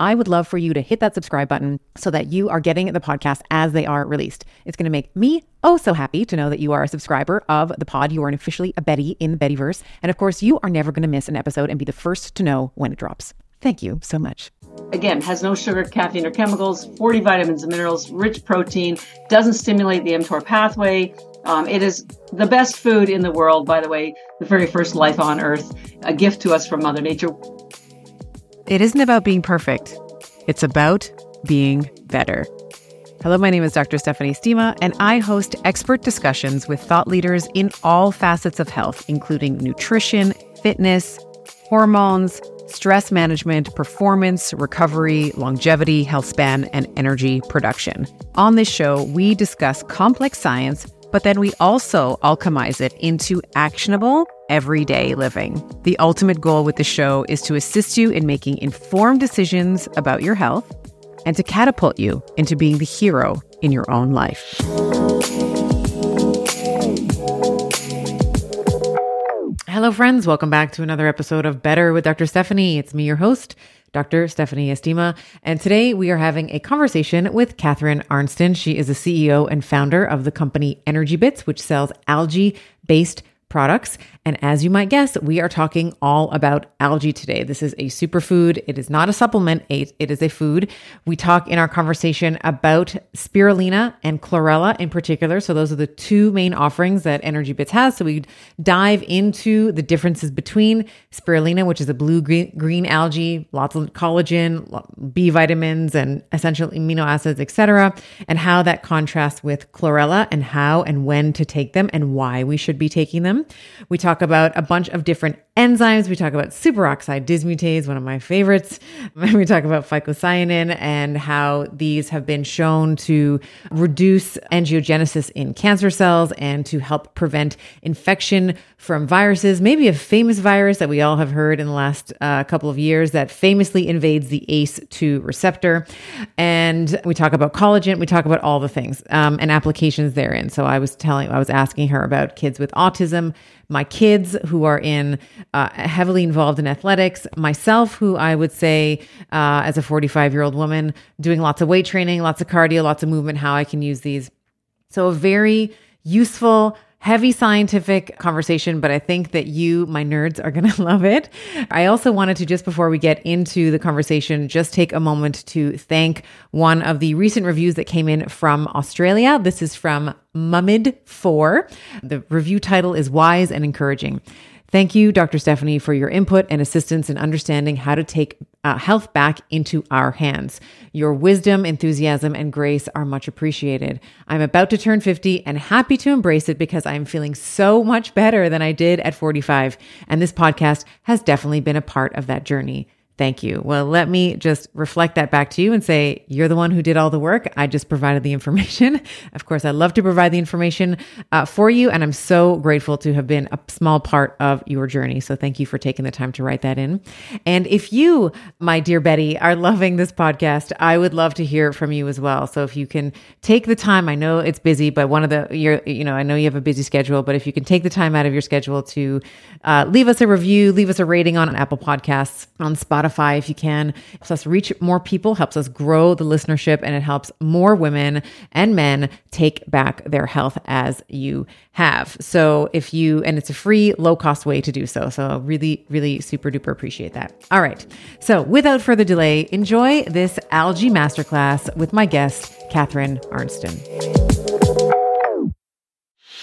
I would love for you to hit that subscribe button so that you are getting the podcast as they are released. It's going to make me oh so happy to know that you are a subscriber of the pod. You are officially a Betty in the Bettyverse. And of course, you are never going to miss an episode and be the first to know when it drops. Thank you so much. Again, has no sugar, caffeine, or chemicals, 40 vitamins and minerals, rich protein, doesn't stimulate the mTOR pathway. Um, it is the best food in the world, by the way, the very first life on earth, a gift to us from Mother Nature. It isn't about being perfect, it's about being better. Hello, my name is Dr. Stephanie Estima, and I host expert discussions with thought leaders in all facets of health, including nutrition, fitness, hormones, stress management, performance, recovery, longevity, health span, and energy production. On this show, we discuss complex science, but then we also alchemize it into actionable everyday living. The ultimate goal with the show is to assist you in making informed decisions about your health and to catapult you into being the hero in your own life. Hello, friends. Welcome back to another episode of Better with Dr. Stephanie. It's me, your host, Dr. Stephanie Estima. And today we are having a conversation with Catharine Arnston. She is the CEO and founder of the company Energy Bits, which sells algae based products. And as you might guess, we are talking all about algae today. This is a superfood. It is not a supplement, it is a food. We talk in our conversation about spirulina and chlorella in particular. So, those are the two main offerings that Energy Bits has. So, we dive into the differences between spirulina, which is a blue green, algae, lots of collagen, B vitamins, and essential amino acids, etc., and how that contrasts with chlorella and how and when to take them and why we should be taking them. We talk about a bunch of different enzymes. We talk about superoxide dismutase, one of my favorites. We talk about phycocyanin and how these have been shown to reduce angiogenesis in cancer cells and to help prevent infection from viruses. Maybe a famous virus that we all have heard in the last uh, couple of years that famously invades the ACE2 receptor. And we talk about collagen. We talk about all the things um, and applications therein. So I was telling, I was asking her about kids with autism my kids who are in uh, heavily involved in athletics, myself, who I would say, uh, as a 45 year old woman, doing lots of weight training, lots of cardio, lots of movement, how I can use these. So, a very useful heavy scientific conversation, but I think that you, my nerds, are going to love it. I also wanted to, just before we get into the conversation, just take a moment to thank one of the recent reviews that came in from Australia. This is from Mumid4. The review title is Wise and Encouraging. Thank you, Dr. Stephanie, for your input and assistance in understanding how to take uh, health back into our hands. Your wisdom, enthusiasm, and grace are much appreciated. I'm about to turn 50 and happy to embrace it because I'm feeling so much better than I did at 45. And this podcast has definitely been a part of that journey. Thank you. Well, let me just reflect that back to you and say, you're the one who did all the work. I just provided the information. of course, I love to provide the information uh, for you. And I'm so grateful to have been a small part of your journey. So thank you for taking the time to write that in. And if you, my dear Betty, are loving this podcast, I would love to hear from you as well. So if you can take the time, I know it's busy, but one of the, you're, you know, I know you have a busy schedule, but if you can take the time out of your schedule to uh, leave us a review, leave us a rating on Apple Podcasts, on Spotify, Spotify if you can. helps us reach more people, helps us grow the listenership, and it helps more women and men take back their health as you have. So if you, and it's a free, low cost way to do so. So really, really super duper appreciate that. All right. So without further delay, enjoy this algae masterclass with my guest, Catharine Arnston.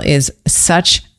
is such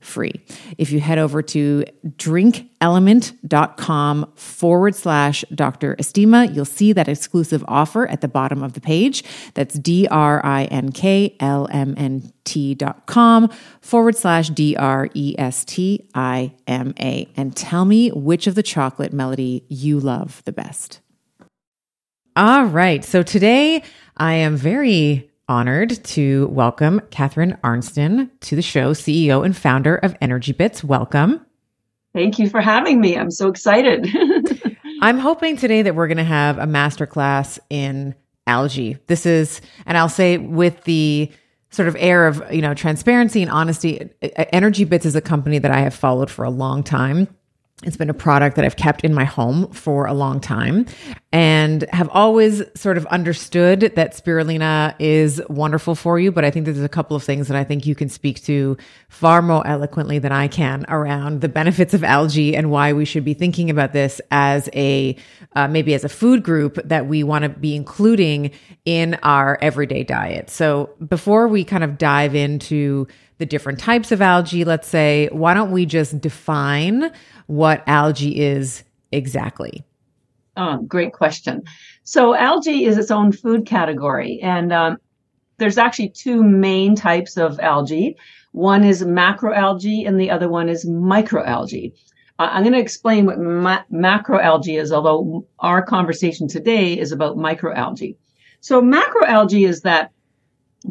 free. If you head over to drinklmnt.com forward slash Dr. Estima, you'll see that exclusive offer at the bottom of the page. That's D R I N K L M N T dot com forward slash D R E S T I M A. And tell me which of the chocolate melody you love the best. All right. So today I am very honored to welcome Catharine Arnston to the show, CEO and founder of Energy Bits. Welcome. Thank you for having me. I'm so excited. I'm hoping today that we're going to have a masterclass in algae. This is, and I'll say with the sort of air of, you know, transparency and honesty, Energy Bits is a company that I have followed for a long time. It's been a product that I've kept in my home for a long time and have always sort of understood that spirulina is wonderful for you. But I think there's a couple of things that I think you can speak to far more eloquently than I can around the benefits of algae and why we should be thinking about this as a uh, maybe as a food group that we want to be including in our everyday diet. So before we kind of dive into the different types of algae, let's say, why don't we just define what algae is exactly? Oh, great question. So, algae is its own food category, and um, there's actually two main types of algae. One is macroalgae, and the other one is microalgae. Uh, I'm going to explain what ma- macroalgae is, although our conversation today is about microalgae. So, macroalgae is that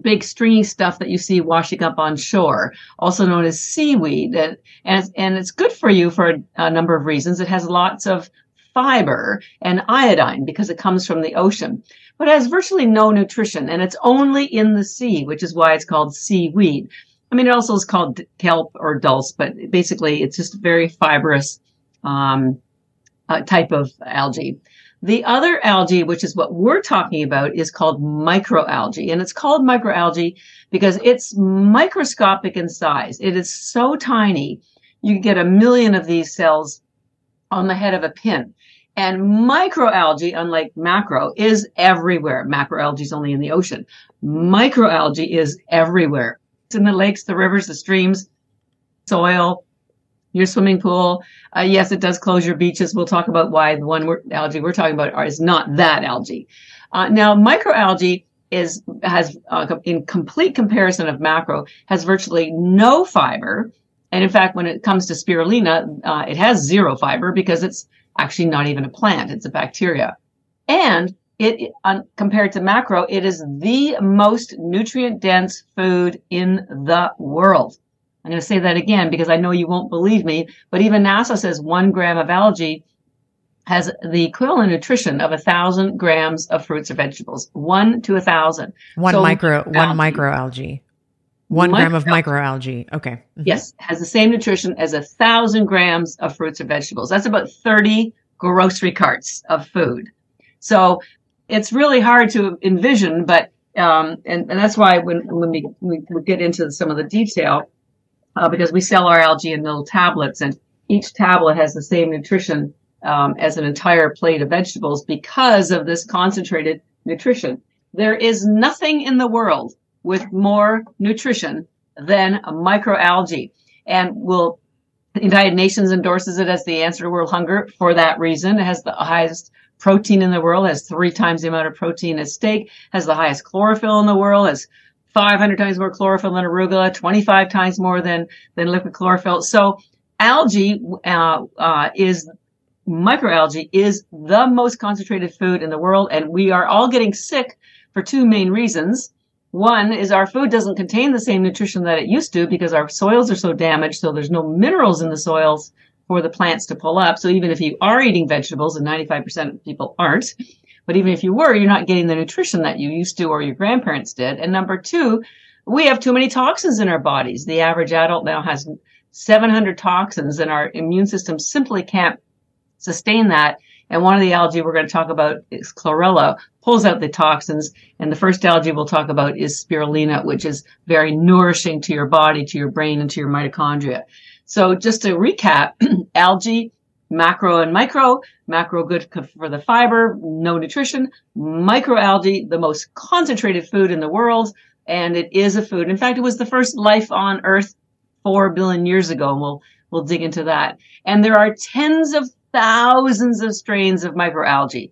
big stringy stuff that you see washing up on shore, also known as seaweed. And, and, and it's good for you for a, a number of reasons. It has lots of fiber and iodine because it comes from the ocean, but it has virtually no nutrition and it's only in the sea, which is why it's called seaweed. I mean, it also is called kelp or dulse, but basically it's just a very fibrous um, uh, type of algae. The other algae, which is what we're talking about, is called microalgae. And it's called microalgae because it's microscopic in size. It is so tiny. You get a million of these cells on the head of a pin. And microalgae, unlike macro, is everywhere. Macroalgae is only in the ocean. Microalgae is everywhere. It's in the lakes, the rivers, the streams, soil, your swimming pool. Uh, yes, it does close your beaches. We'll talk about why the one we're, algae we're talking about is not that algae. Uh, now, microalgae is has uh, in complete comparison of macro has virtually no fiber, and in fact, when it comes to spirulina, uh, it has zero fiber because it's actually not even a plant; it's a bacteria. And it compared to macro, it is the most nutrient dense food in the world. I'm going to say that again because I know you won't believe me, but even NASA says one gram of algae has the equivalent nutrition of a thousand grams of fruits or vegetables. One to a thousand. One so micro, algae. one microalgae. One micro- gram of microalgae. Okay. Mm-hmm. Yes, has the same nutrition as a thousand grams of fruits or vegetables. That's about 30 grocery carts of food. So it's really hard to envision, but um, and, and that's why when when we, we get into some of the detail, uh, because we sell our algae in little tablets, and each tablet has the same nutrition um, as an entire plate of vegetables because of this concentrated nutrition. There is nothing in the world with more nutrition than a microalgae, and will the United Nations endorses it as the answer to world hunger for that reason. It has the highest protein in the world, has three times the amount of protein as steak, has the highest chlorophyll in the world, has 500 times more chlorophyll than arugula, 25 times more than, than liquid chlorophyll. So algae uh, uh, is microalgae is the most concentrated food in the world, and we are all getting sick for two main reasons. One is our food doesn't contain the same nutrition that it used to because our soils are so damaged, so there's no minerals in the soils for the plants to pull up. So even if you are eating vegetables, and 95% of people aren't, but even if you were, you're not getting the nutrition that you used to or your grandparents did. And number two, we have too many toxins in our bodies. The average adult now has 700 toxins and our immune system simply can't sustain that. And one of the algae we're going to talk about is chlorella, pulls out the toxins. And the first algae we'll talk about is spirulina, which is very nourishing to your body, to your brain, and to your mitochondria. So just to recap, algae macro and micro. Macro good for the fiber, no nutrition. Microalgae, the most concentrated food in the world, and it is a food. In fact, it was the first life on Earth four billion years ago, and we'll we'll dig into that. And there are tens of thousands of strains of microalgae,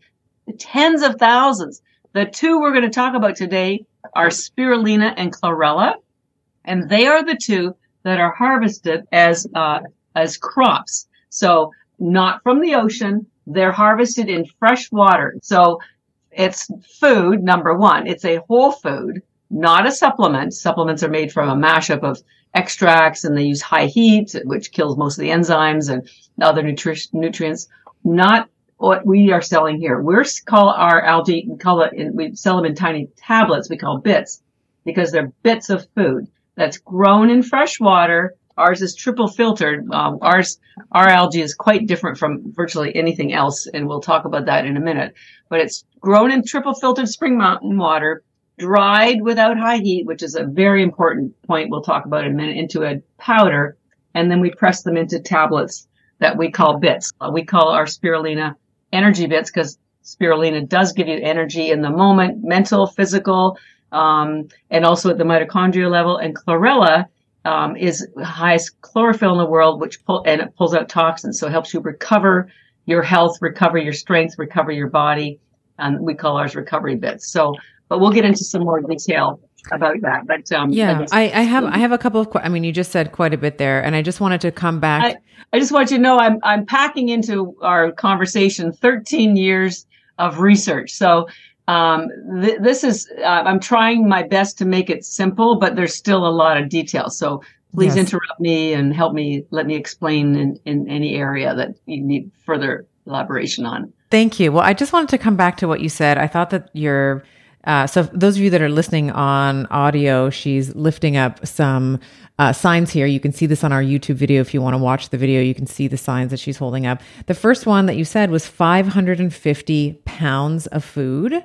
tens of thousands. The two we're going to talk about today are spirulina and chlorella, and they are the two that are harvested as uh, as crops. So not from the ocean. They're harvested in fresh water. So it's food, number one. It's a whole food, not a supplement. Supplements are made from a mashup of extracts and they use high heat, which kills most of the enzymes and other nutri- nutrients. Not what we are selling here. We're call our algae, and call it, in, we sell them in tiny tablets. We call bits because they're bits of food that's grown in fresh water Ours is triple filtered. Um, ours, our algae is quite different from virtually anything else, and we'll talk about that in a minute. But it's grown in triple filtered spring mountain water, dried without high heat, which is a very important point we'll talk about in a minute, into a powder, and then we press them into tablets that we call bits. Uh, we call our spirulina energy bits because spirulina does give you energy in the moment, mental, physical, um, and also at the mitochondrial level. And chlorella um, is highest chlorophyll in the world, which pull, and it pulls out toxins. So it helps you recover your health, recover your strength, recover your body. And we call ours recovery bits. So, but we'll get into some more detail about that. But um, yeah, I, I, I, have I have a couple of. I mean, you just said quite a bit there, and I just wanted to come back. I, I just want you to know I'm I'm packing into our conversation 13 years of research. So um, th- this is uh, i'm trying my best to make it simple but there's still a lot of detail so please yes. interrupt me and help me let me explain in, in any area that you need further elaboration on thank you well i just wanted to come back to what you said i thought that your uh, so those of you that are listening on audio, she's lifting up some uh, signs here. You can see this on our YouTube video. If you want to watch the video, you can see the signs that she's holding up. The first one that you said was 550 pounds of food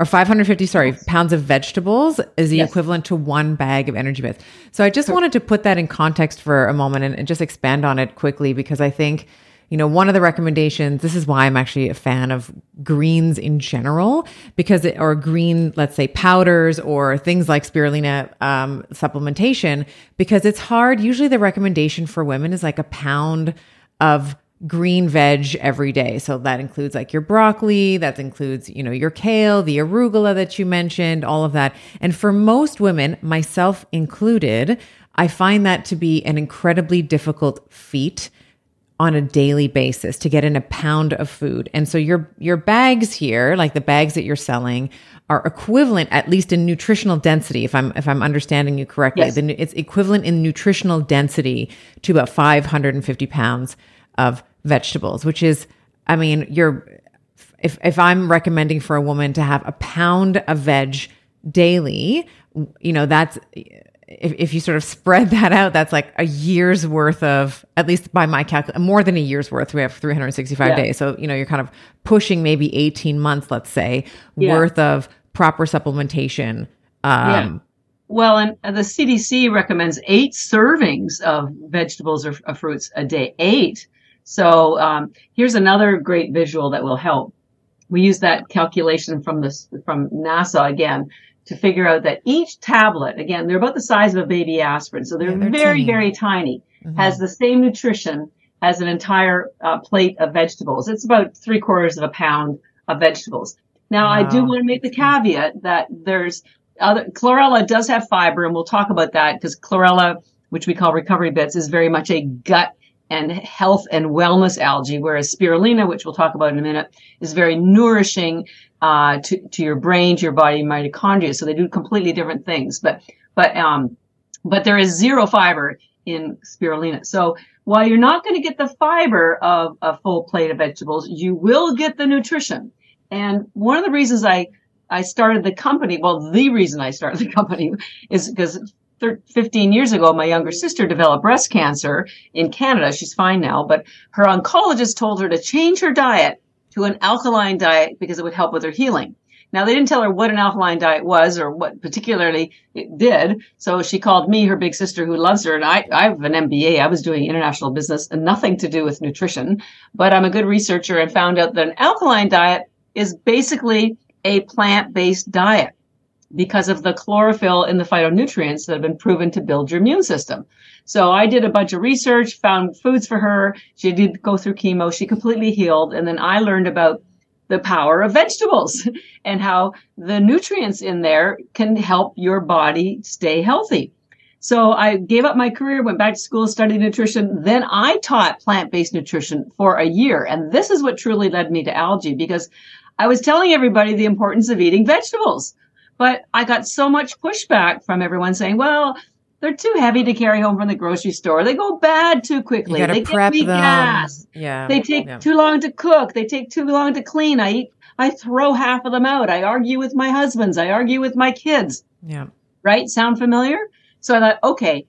or 550 sorry pounds of vegetables is the yes. equivalent to one bag of energy bits. So i just wanted to put that in context for a moment and, and, just expand on it quickly because i think you know one of the recommendations this is why i'm actually a fan of greens in general because it, or green let's say powders or things like spirulina um, supplementation because it's hard. Usually the recommendation for women is like a pound of green veg every day. So that includes like your broccoli, that includes, you know, your kale, the arugula that you mentioned, all of that. And for most women, myself included, I find that to be an incredibly difficult feat on a daily basis to get in a pound of food. And so your your bags here, like the bags that you're selling, are equivalent, at least in nutritional density. If I'm if I'm understanding you correctly, Yes. then it's equivalent in nutritional density to about 550 pounds of vegetables, which is, I mean, you're if if I'm recommending for a woman to have a pound of veg daily, you know, that's if, if you sort of spread that out, that's like a year's worth of, at least by my calc, more than a year's worth. We have 365 Yeah. days. So, you know, you're kind of pushing maybe 18 months, let's say, Yeah. worth of proper supplementation. Um, Well, and the CDC recommends eight servings of vegetables or, or fruits a day. Eight. So um, here's another great visual that will help. We use that calculation from this from NASA again to figure out that each tablet, again, they're about the size of a baby aspirin, so they're, Yeah, they're very, teeny. very tiny, mhm. has the same nutrition as an entire uh, plate of vegetables. It's about three quarters of a pound of vegetables. Now, I do want to make the caveat that there's other chlorella does have fiber, and we'll talk about that because chlorella, which we call recovery bits, is very much a gut and health and wellness algae, whereas spirulina, which we'll talk about in a minute, is very nourishing uh, to to your brain, to your body, mitochondria. So they do completely different things. But but um, but there is zero fiber in spirulina. So while you're not going to get the fiber of a full plate of vegetables, you will get the nutrition. And one of the reasons I I started the company, well, the reason I started the company is because thir- 15 years ago, my younger sister developed breast cancer in Canada. She's fine now, but her oncologist told her to change her diet to an alkaline diet because it would help with her healing. Now, they didn't tell her what an alkaline diet was or what particularly it did. So she called me, her big sister who loves her. And I, I have an MBA. I was doing international business and nothing to do with nutrition, but I'm a good researcher and found out that an alkaline diet is basically a plant-based diet because of the chlorophyll in the phytonutrients that have been proven to build your immune system. So I did a bunch of research, found foods for her. She did go through chemo. She completely healed. And then I learned about the power of vegetables and how the nutrients in there can help your body stay healthy. So I gave up my career, went back to school, studied nutrition. Then I taught plant-based nutrition for a year. And this is what truly led me to algae because I was telling everybody the importance of eating vegetables. But I got so much pushback from everyone saying, well, they're too heavy to carry home from the grocery store. They go bad too quickly. they prep give me them. gas. Yeah. They take yeah. too long to cook. They take too long to clean. I eat, I throw half of them out. I argue with my husbands. I argue with my kids. Yeah. Right? Sound familiar? So I thought, okay,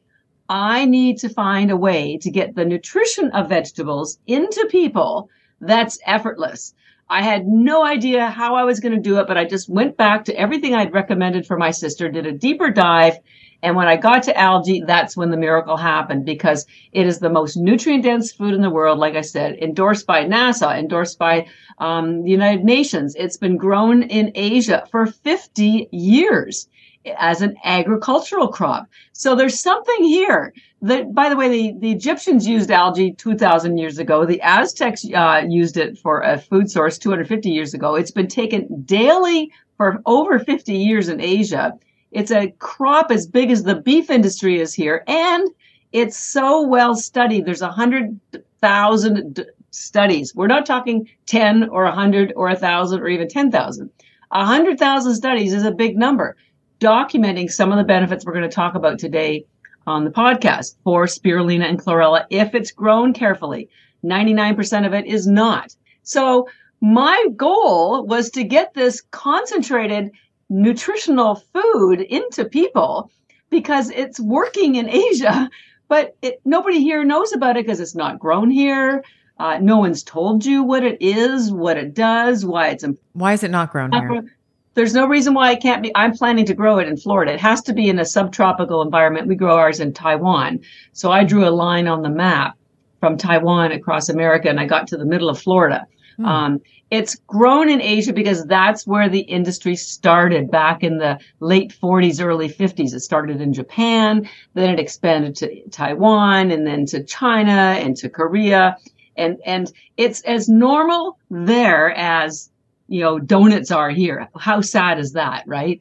I need to find a way to get the nutrition of vegetables into people that's effortless. I had no idea how I was going to do it, but I just went back to everything I'd recommended for my sister, did a deeper dive. And when I got to algae, that's when the miracle happened because it is the most nutrient dense food in the world. Like I said, endorsed by NASA, endorsed by um, the United Nations. It's been grown in Asia for 50 years as an agricultural crop. So there's something here that, by the way, the, the Egyptians used algae 2000 years ago. The Aztecs uh, used it for a food source 250 years ago. It's been taken daily for over 50 years in Asia. It's a crop as big as the beef industry is here. And it's so well studied. There's hundred thousand d- studies. We're not talking 10 or hundred or thousand or even 10,000. Hundred thousand studies is a big number documenting some of the benefits we're going to talk about today on the podcast for spirulina and chlorella if it's grown carefully. 99% of it is not. So my goal was to get this concentrated nutritional food into people because it's working in Asia, but it, nobody here knows about it because it's not grown here. Uh, no one's told you what it is, what it does, why it's important. Why is it not grown here? There's no reason why it can't be. I'm planning to grow it in Florida. It has to be in a subtropical environment. We grow ours in Taiwan. So I drew a line on the map from Taiwan across America and I got to the middle of Florida. Hmm. Um, it's grown in Asia because that's where the industry started back in the late 40s, early 50s. It started in Japan, then it expanded to Taiwan and then to China and to Korea. And, and it's as normal there as, you know, donuts are here. How sad is that, right?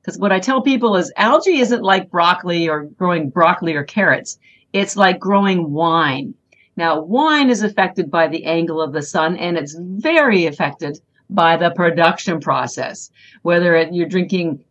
Because what I tell people is algae isn't like broccoli or growing broccoli or carrots. It's like growing wine. Now, wine is affected by the angle of the sun, and it's very affected by the production process. Whether it, you're drinking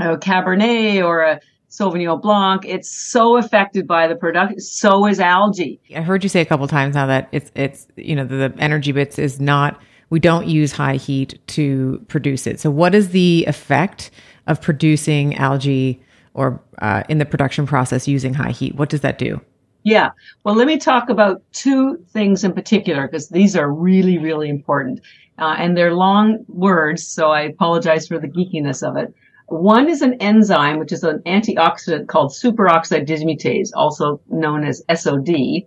a Cabernet or a Sauvignon Blanc, it's so affected by the production. So is algae. I heard you say a couple times now that it's it's you know the, the energy bits is not we don't use high heat to produce it. So what is the effect of producing algae or uh, in the production process using high heat? What does that do? Yeah. Well, let me talk about two things in particular because these are really, really important. Uh, and they're long words, so I apologize for the geekiness of it. One is an enzyme, which is an antioxidant called superoxide dismutase, also known as SOD.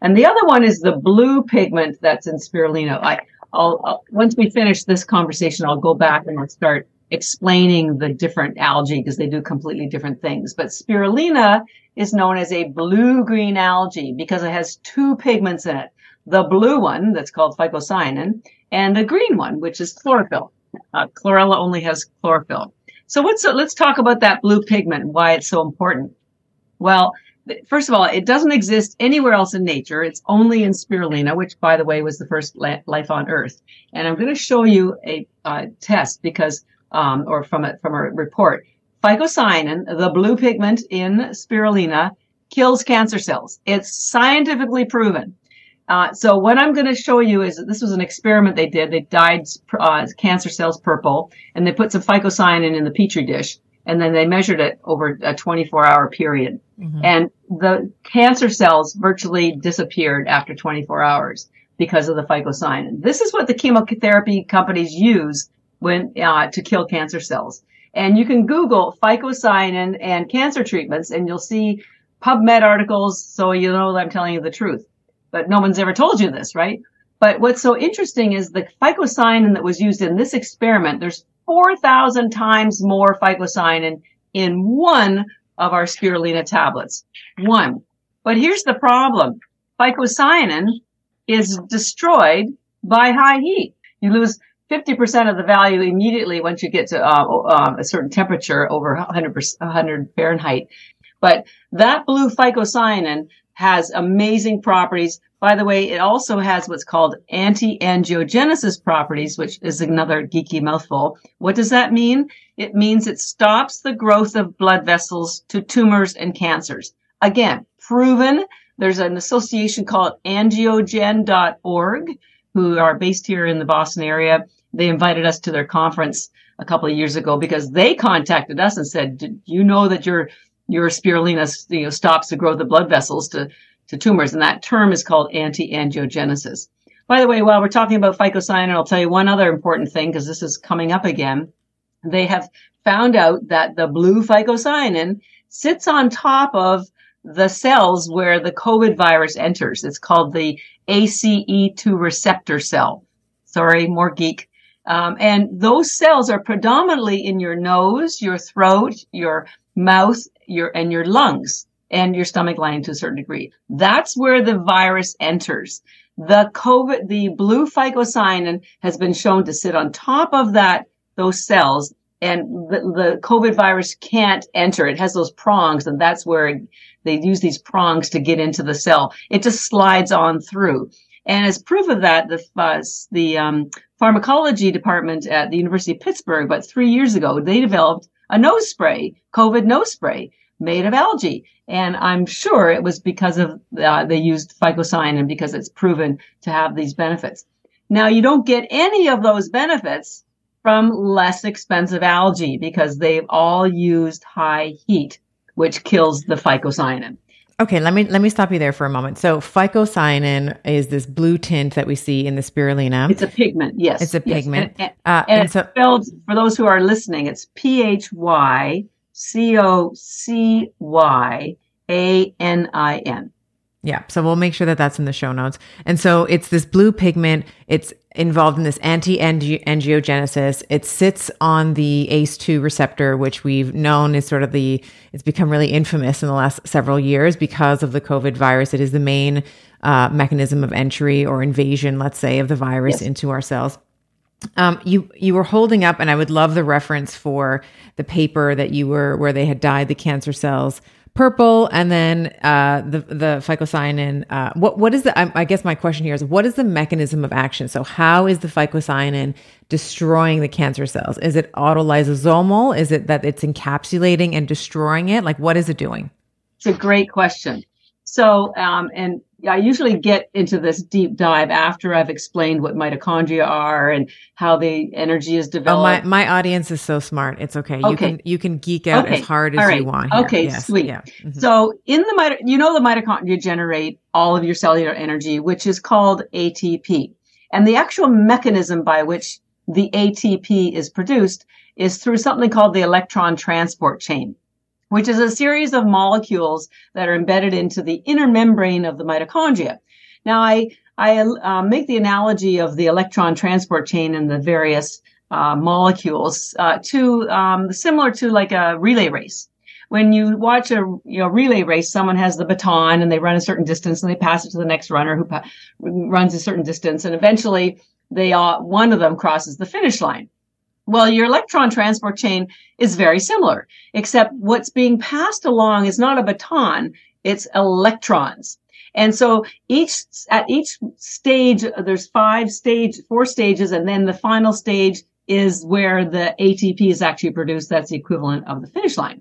And the other one is the blue pigment that's in spirulina. I, I'll, I'll, once we finish this conversation, I'll go back and I'll start explaining the different algae because they do completely different things. But spirulina is known as a blue green algae because it has two pigments in it. The blue one that's called phycocyanin and the green one, which is chlorophyll. Uh, chlorella only has chlorophyll. So let's, let's talk about that blue pigment and why it's so important. Well, first of all, it doesn't exist anywhere else in nature. It's only in spirulina, which, by the way, was the first life on Earth. And I'm going to show you a uh, test because, um, or from a from a report, phycocyanin, the blue pigment in spirulina, kills cancer cells. It's scientifically proven. Uh, so what I'm going to show you is this was an experiment they did. They dyed uh, cancer cells purple, and they put some phycocyanin in the petri dish, and then they measured it over a 24 hour period. Mm-hmm. And the cancer cells virtually disappeared after 24 hours because of the phycocyanin. This is what the chemotherapy companies use when uh, to kill cancer cells. And you can Google phycocyanin and cancer treatments, and you'll see PubMed articles, so you know that I'm telling you the truth. But no one's ever told you this, right? But what's so interesting is the phycocyanin that was used in this experiment. There's 4,000 times more phycocyanin in one of our spirulina tablets. One. But here's the problem. Phycocyanin is destroyed by high heat. You lose 50% of the value immediately once you get to uh, uh, a certain temperature over 100, 100 Fahrenheit. But that blue phycocyanin has amazing properties. By the way, it also has what's called anti-angiogenesis properties, which is another geeky mouthful. What does that mean? It means it stops the growth of blood vessels to tumors and cancers. Again, proven. There's an association called angiogen.org who are based here in the Boston area. They invited us to their conference a couple of years ago because they contacted us and said, "Did you know that your your spirulina you know stops the growth of blood vessels to to tumors?" And that term is called anti-angiogenesis. By the way, while we're talking about phycocyanin, I'll tell you one other important thing because this is coming up again. They have found out that the blue phycocyanin sits on top of the cells where the COVID virus enters. It's called the ACE2 receptor cell. Sorry, more geek. Um, and those cells are predominantly in your nose, your throat, your mouth, your, and your lungs and your stomach lining to a certain degree. That's where the virus enters. The COVID, the blue phycocyanin has been shown to sit on top of that, those cells and the, the COVID virus can't enter. It has those prongs and that's where they use these prongs to get into the cell. It just slides on through. And as proof of that, the, uh, the um, pharmacology department at the University of Pittsburgh, about three years ago, they developed a nose spray, COVID nose spray made of algae. And I'm sure it was because of, uh, they used phycocyanin because it's proven to have these benefits. Now you don't get any of those benefits from less expensive algae because they've all used high heat, which kills the phycocyanin. Okay, let me let me stop you there for a moment. So phycocyanin is this blue tint that we see in the spirulina. It's a pigment, yes. It's a pigment. Yes. And, and, uh, and, and so, spelled for those who are listening, it's P H Y C O C Y A N I N. Yeah. So we'll make sure that that's in the show notes. And so it's this blue pigment. It's involved in this anti-angiogenesis. It sits on the ACE2 receptor, which we've known is sort of the, it's become really infamous in the last several years because of the COVID virus. It is the main uh, mechanism of entry or invasion, let's say, of the virus yes. into our cells. Um, you you were holding up, and I would love the reference for the paper that you were where they had dyed the cancer cells purple, and then uh, the the phycocyanin. Uh, what what is the? I, I guess my question here is, what is the mechanism of action? So how is the phycocyanin destroying the cancer cells? Is it autolysosomal? Is it that it's encapsulating and destroying it? Like what is it doing? It's a great question. So, um, and I usually get into this deep dive after I've explained what mitochondria are and how the energy is developed. Oh, my, my audience is so smart. It's okay. You can you can geek out okay. as hard as right. you want. Here. Okay, yes. sweet. Yeah. Mm-hmm. So in the mito- you know the mitochondria generate all of your cellular energy, which is called ATP. And the actual mechanism by which the ATP is produced is through something called the electron transport chain which is a series of molecules that are embedded into the inner membrane of the mitochondria. Now, I, I uh, make the analogy of the electron transport chain and the various uh, molecules uh, to um, similar to like a relay race. When you watch a you know relay race, someone has the baton and they run a certain distance and they pass it to the next runner who pa- runs a certain distance, and eventually they all, one of them crosses the finish line. Well, your electron transport chain is very similar, except what's being passed along is not a baton, it's electrons. And so each, at each stage, there's five stage, four stages, and then the final stage is where the ATP is actually produced. That's the equivalent of the finish line.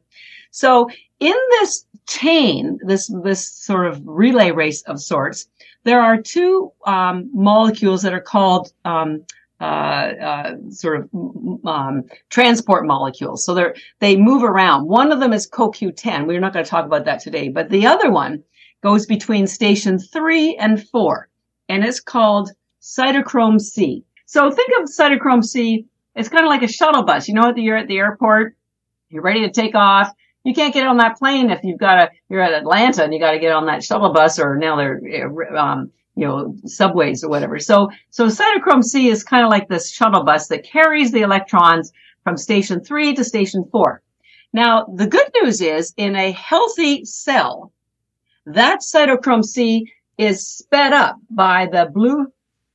So in this chain, this, this sort of relay race of sorts, there are two um, molecules that are called um, uh, uh, sort of um, transport molecules. So they they move around. One of them is CoQ10. We're not going to talk about that today, but the other one goes between station three and four, and it's called cytochrome C. So think of cytochrome C. It's kind of like a shuttle bus. You know, you're at the airport, you're ready to take off. You can't get on that plane if you've got a, you're at Atlanta and you got to get on that shuttle bus or now they're, um, you know, subways or whatever. So, so cytochrome C is kind of like this shuttle bus that carries the electrons from station three to station four. Now, the good news is in a healthy cell, that cytochrome C is sped up by the blue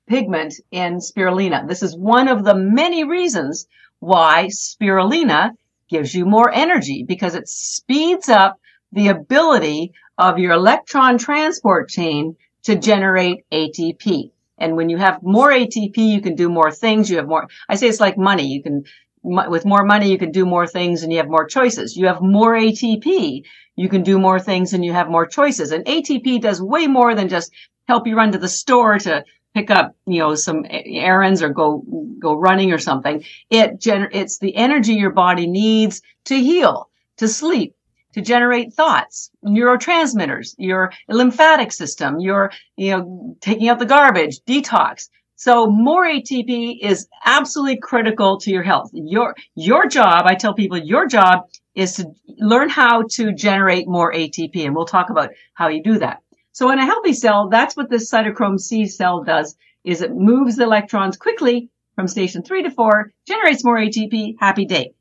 pigment in spirulina. This is one of the many reasons why spirulina gives you more energy because it speeds up the ability of your electron transport chain to generate ATP. And when you have more ATP, you can do more things. You have more, I say it's like money. You can, with more money, you can do more things and you have more choices. You have more ATP, you can do more things and you have more choices. And ATP does way more than just help you run to the store to pick up, you know, some errands or go, go running or something. It gener- it's the energy your body needs to heal, to sleep, to generate thoughts, neurotransmitters, your lymphatic system, your, you know, taking out the garbage, detox. So more ATP is absolutely critical to your health. Your, your job, I tell people, your job is to learn how to generate more ATP. And we'll talk about how you do that. So in a healthy cell, that's what this cytochrome C cell does, is it moves the electrons quickly from station three to four, generates more ATP, happy day.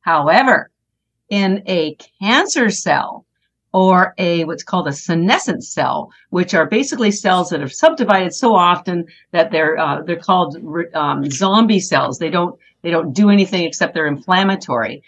However, in a cancer cell or a what's called a senescent cell, which are basically cells that are subdivided so often that they're uh, they're called um, zombie cells. They don't they don't do anything except they're inflammatory.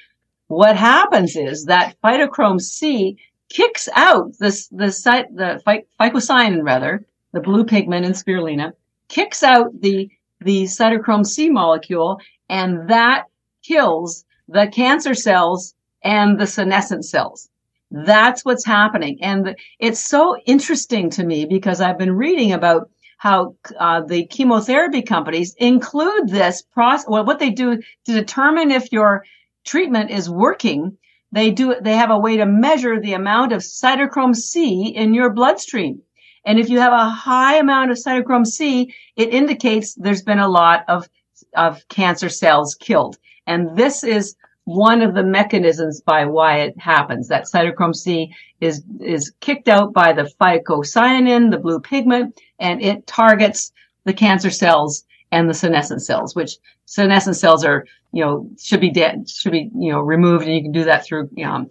What happens is that phytochrome C kicks out this the site the phycocyanin rather the blue pigment in spirulina kicks out the the cytochrome C molecule and that kills the cancer cells and the senescent cells. That's what's happening. And it's so interesting to me because I've been reading about how uh, the chemotherapy companies include this process. Well, what they do to determine if your treatment is working, they do they have a way to measure the amount of cytochrome C in your bloodstream. And if you have a high amount of cytochrome C, it indicates there's been a lot of of cancer cells killed. And this is one of the mechanisms by why it happens. That cytochrome C is, is kicked out by the phycocyanin, the blue pigment, and it targets the cancer cells and the senescent cells, which senescent cells are, you know, should be dead, should be, you know, removed. And you can do that through, you know,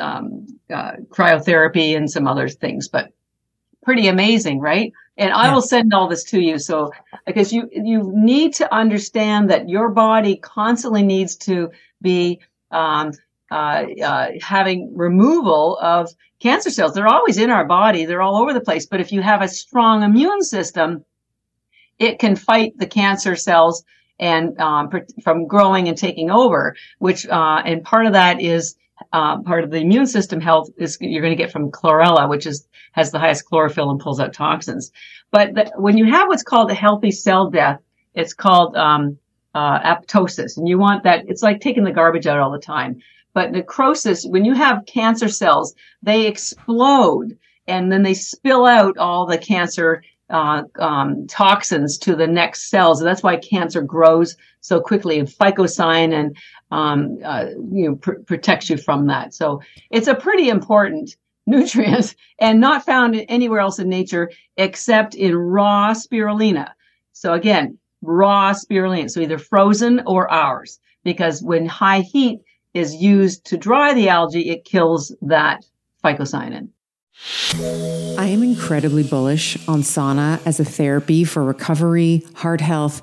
um, uh, cryotherapy and some other things, but pretty amazing, right? And I will send all this to you. So, because you, you need to understand that your body constantly needs to be, um, uh, uh, having removal of cancer cells. They're always in our body. They're all over the place. But if you have a strong immune system, it can fight the cancer cells and um, from growing and taking over. Which uh, and part of that is uh, part of the immune system health is you're going to get from chlorella, which is has the highest chlorophyll and pulls out toxins. But the, when you have what's called a healthy cell death, it's called um, uh, apoptosis, and you want that. It's like taking the garbage out all the time. But necrosis, when you have cancer cells, they explode and then they spill out all the cancer uh, um, toxins to the next cells. And that's why cancer grows so quickly. And phycocyan and um, uh, you know pr- protects you from that. So it's a pretty important nutrient and not found anywhere else in nature except in raw spirulina. So again, raw spirulina. So either frozen or ours, because when high heat is used to dry the algae, it kills that phycocyanin. I am incredibly bullish on sauna as a therapy for recovery, heart health,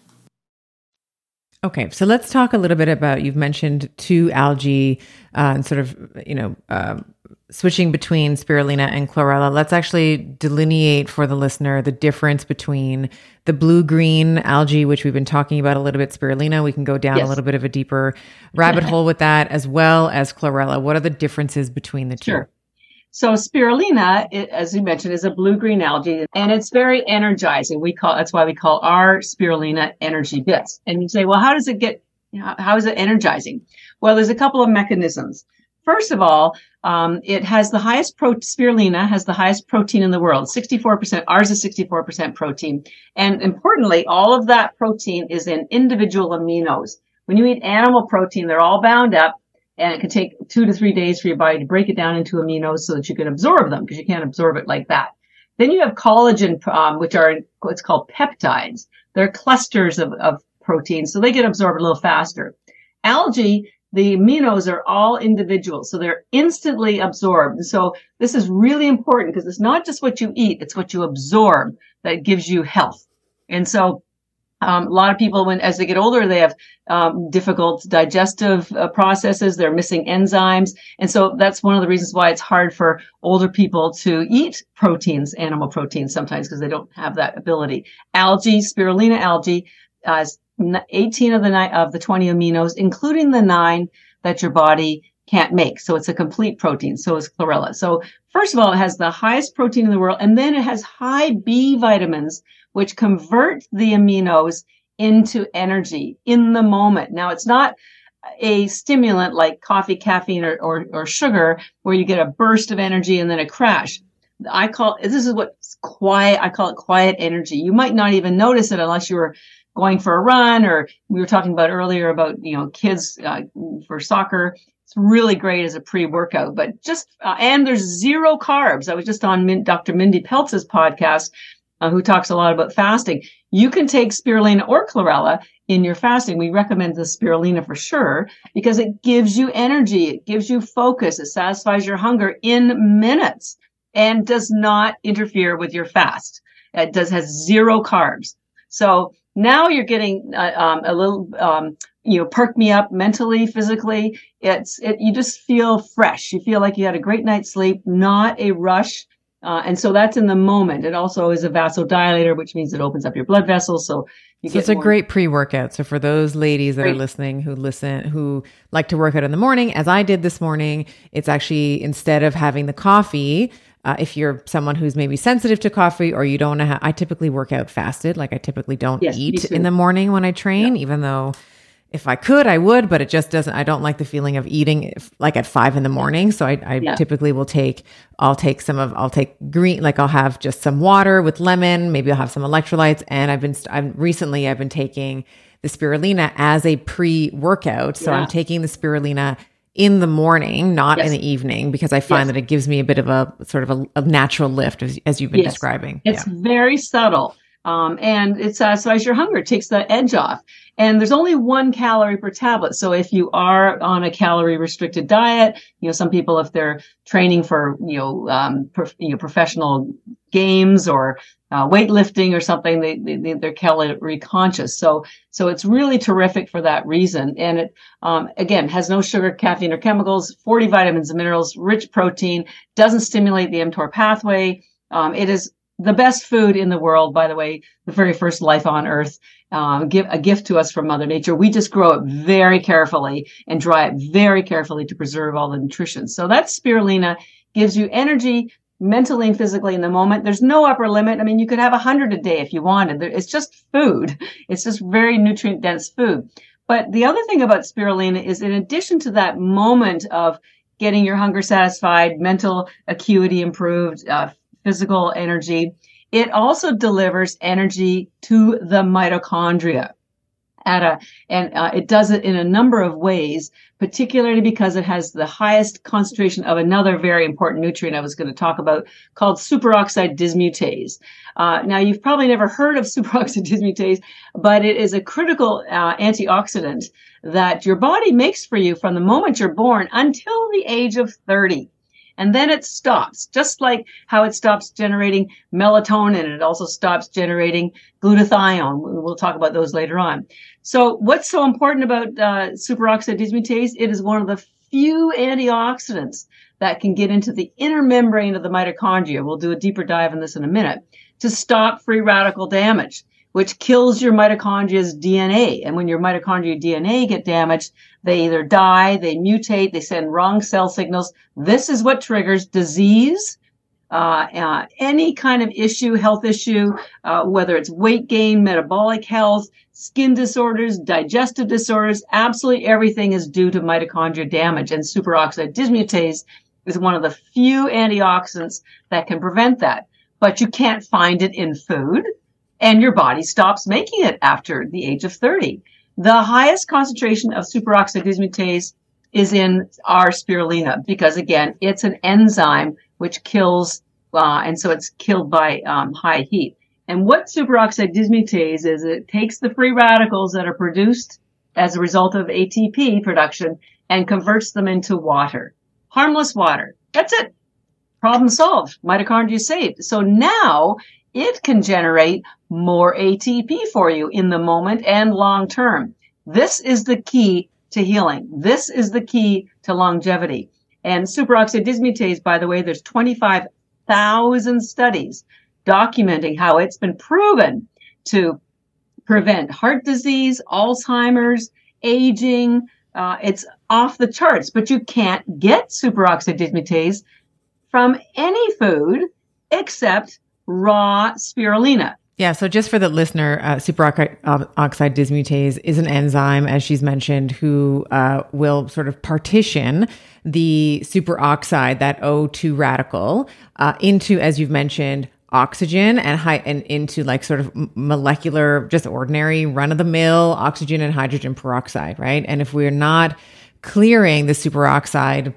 Okay, so let's talk a little bit about you've mentioned two algae uh, and sort of, you know, um, switching between spirulina and chlorella, let's actually delineate for the listener the difference between the blue green algae, which we've been talking about a little bit, spirulina. We can go down yes. a little bit of a deeper rabbit hole with that, as well as chlorella. What are the differences between the two? Sure. So spirulina, it, as you mentioned, is a blue-green algae, and it's very energizing. We call that's why we call our spirulina ENERGYbits. And you say, well, how does it get? how is it energizing? Well, there's a couple of mechanisms. First of all, um, it has the highest pro- spirulina has the highest protein in the world, 64%. Ours is 64% protein. And importantly, all of that protein is in individual aminos. When you eat animal protein, they're all bound up and it can take two to three days for your body to break it down into aminos so that you can absorb them because you can't absorb it like that. Then you have collagen, um, which are what's called peptides. They're clusters of, of proteins, so they get absorbed a little faster. Algae the aminos are all individual, so they're instantly absorbed. So this is really important because it's not just what you eat, it's what you absorb that gives you health. And so um, a lot of people, when as they get older, they have um, difficult digestive uh, processes. They're missing enzymes, and so that's one of the reasons why it's hard for older people to eat proteins, animal proteins, sometimes because they don't have that ability. Algae, spirulina algae, uh, 18 of the nine, of the 20 aminos, including the nine that your body can't make. So it's a complete protein. So is chlorella. So first of all, it has the highest protein in the world, and then it has high B vitamins, which convert the aminos into energy in the moment. Now it's not a stimulant like coffee, caffeine, or, or, or sugar, where you get a burst of energy and then a crash. I call this is what's quiet. I call it quiet energy. You might not even notice it unless you were going for a run or we were talking about earlier about you know kids uh, for soccer it's really great as a pre-workout but just uh, and there's zero carbs i was just on Min- dr mindy pelz's podcast uh, who talks a lot about fasting you can take spirulina or chlorella in your fasting we recommend the spirulina for sure because it gives you energy it gives you focus it satisfies your hunger in minutes and does not interfere with your fast it does has zero carbs so now you're getting uh, um, a little, um, you know, perk me up mentally, physically. It's, it, you just feel fresh. You feel like you had a great night's sleep, not a rush. Uh, and so that's in the moment. It also is a vasodilator, which means it opens up your blood vessels. So you so it's more- a great pre-workout. So for those ladies that great. are listening who listen, who like to work out in the morning, as I did this morning, it's actually instead of having the coffee, Uh, if you're someone who's maybe sensitive to coffee or you don't know how, I typically work out fasted. Like I typically don't Yes, eat in the morning when I train, even though if I could, I would, but it just doesn't, I don't like the feeling of eating if, like at five in the morning. So I, I Yeah. typically will take, I'll take some of, I'll take green, like I'll have just some water with lemon. Maybe I'll have some electrolytes. And I've been, I'm recently, I've been taking the spirulina as a pre workout. So Yeah. I'm taking the spirulina in the morning, not Yes. in the evening, because I find Yes. that it gives me a bit of a sort of a, a natural lift as, as you've been Yes. describing. It's very subtle. Um, and it satisfies your hunger. It takes the edge off. And there's only one calorie per tablet. So if you are on a calorie restricted diet, you know, some people, if they're training for, you know, um, you know, professional games or uh, weightlifting or something, they, they, they're calorie conscious. So, so it's really terrific for that reason. And it, um, again, has no sugar, caffeine, or chemicals, 40 vitamins and minerals, rich protein, doesn't stimulate the mTOR pathway. Um, it is the best food in the world, by the way, the very first life on earth, um, give a gift to us from Mother Nature. We just grow it very carefully and dry it very carefully to preserve all the nutrition. So that spirulina gives you energy mentally and physically in the moment. There's no upper limit. I mean, you could have a hundred a day if you wanted. It's just food. It's just very nutrient dense food. But the other thing about spirulina is in addition to that moment of getting your hunger satisfied, mental acuity improved, uh, physical energy, it also delivers energy to the mitochondria at a and uh, it does it in a number of ways particularly because it has the highest concentration of another very important nutrient i was going to talk about called superoxide dismutase. Uh, now you've probably never heard of superoxide dismutase but it is a critical uh, antioxidant that your body makes for you from the moment you're born until the age of 30 and then it stops, just like how it stops generating melatonin. It also stops generating glutathione. We'll talk about those later on. So what's so important about uh, superoxide dismutase? It is one of the few antioxidants that can get into the inner membrane of the mitochondria. We'll do a deeper dive on this in a minute to stop free radical damage, which kills your mitochondria's DNA. And when your mitochondria DNA get damaged, they either die, they mutate, they send wrong cell signals. This is what triggers disease, uh, uh, any kind of issue, health issue, uh, whether it's weight gain, metabolic health, skin disorders, digestive disorders, absolutely everything is due to mitochondria damage. And superoxide dismutase is one of the few antioxidants that can prevent that. But you can't find it in food, and your body stops making it after the age of 30. The highest concentration of superoxide dismutase is in our spirulina because again, it's an enzyme which kills, uh, and so it's killed by um, high heat. And what superoxide dismutase is, it takes the free radicals that are produced as a result of ATP production and converts them into water, harmless water. That's it. Problem solved. Mitochondria saved. So now it can generate more ATP for you in the moment and long term. This is the key to healing. This is the key to longevity. And superoxide dismutase, by the way, there's 25,000 studies documenting how it's been proven to prevent heart disease, Alzheimer's, aging. Uh, it's off the charts, but you can't get superoxide dismutase from any food except raw spirulina. Yeah, so just for the listener, uh, superoxide uh, dismutase is an enzyme, as she's mentioned, who uh, will sort of partition the superoxide, that O2 radical, uh, into, as you've mentioned, oxygen and high and into like sort of molecular, just ordinary run of the mill oxygen and hydrogen peroxide, right? And if we're not clearing the superoxide,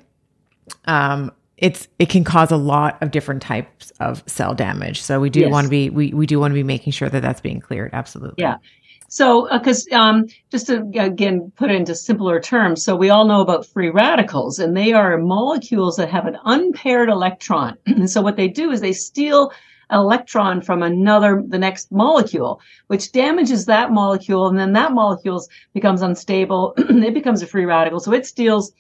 um, it's it can cause a lot of different types of cell damage. So we do Yes. want to be we we do want to be making sure that that's being cleared. Absolutely. Yeah. So, because um, just to again put it into simpler terms, so we all know about free radicals, and they are molecules that have an unpaired electron. and so, what they do is they steal an electron from another, the next molecule, which damages that molecule, and then that molecule becomes unstable. it becomes a free radical, so it steals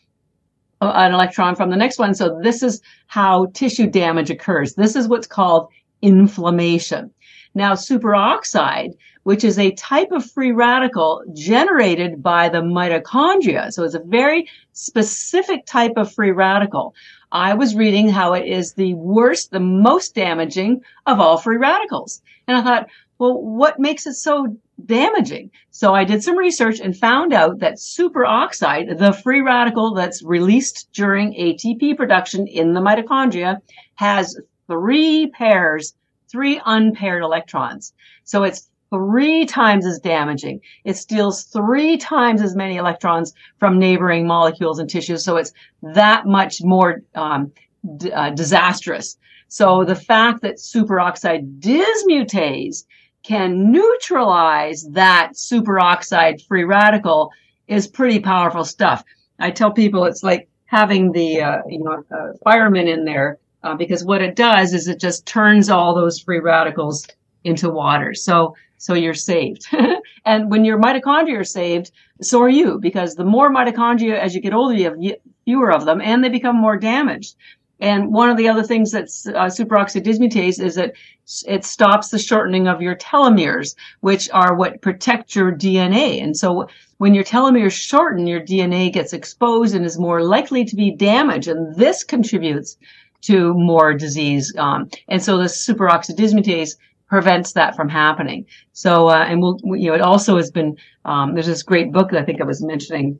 Uh, an electron from the next one. So, this is how tissue damage occurs. This is what's called inflammation. Now, superoxide, which is a type of free radical generated by the mitochondria. So it's a very specific type of free radical. I was reading how it is the worst, the most damaging of all free radicals. And I thought, well, what makes it so damaging? So I did some research and found out that superoxide, the free radical that's released during ATP production in the mitochondria, has three pairs, three unpaired electrons. So it's three times as damaging. It steals three times as many electrons from neighboring molecules and tissues. So it's that much more um, d- uh, disastrous. So the fact that superoxide dismutase can neutralize that superoxide free radical is pretty powerful stuff. I tell people it's like having the uh, you know uh, fireman in there uh, because what it does is it just turns all those free radicals into water. So so you're saved. and when your mitochondria are saved, so are you because the more mitochondria as you get older, you have fewer of them and they become more damaged. And one of the other things that's uh, superoxide dismutase is that it stops the shortening of your telomeres, which are what protect your DNA. And so when your telomeres shorten, your DNA gets exposed and is more likely to be damaged. And this contributes to more disease. Um, and so the superoxide dismutase prevents that from happening. So, uh, and we'll, you know, it also has been, um, there's this great book that I think I was mentioning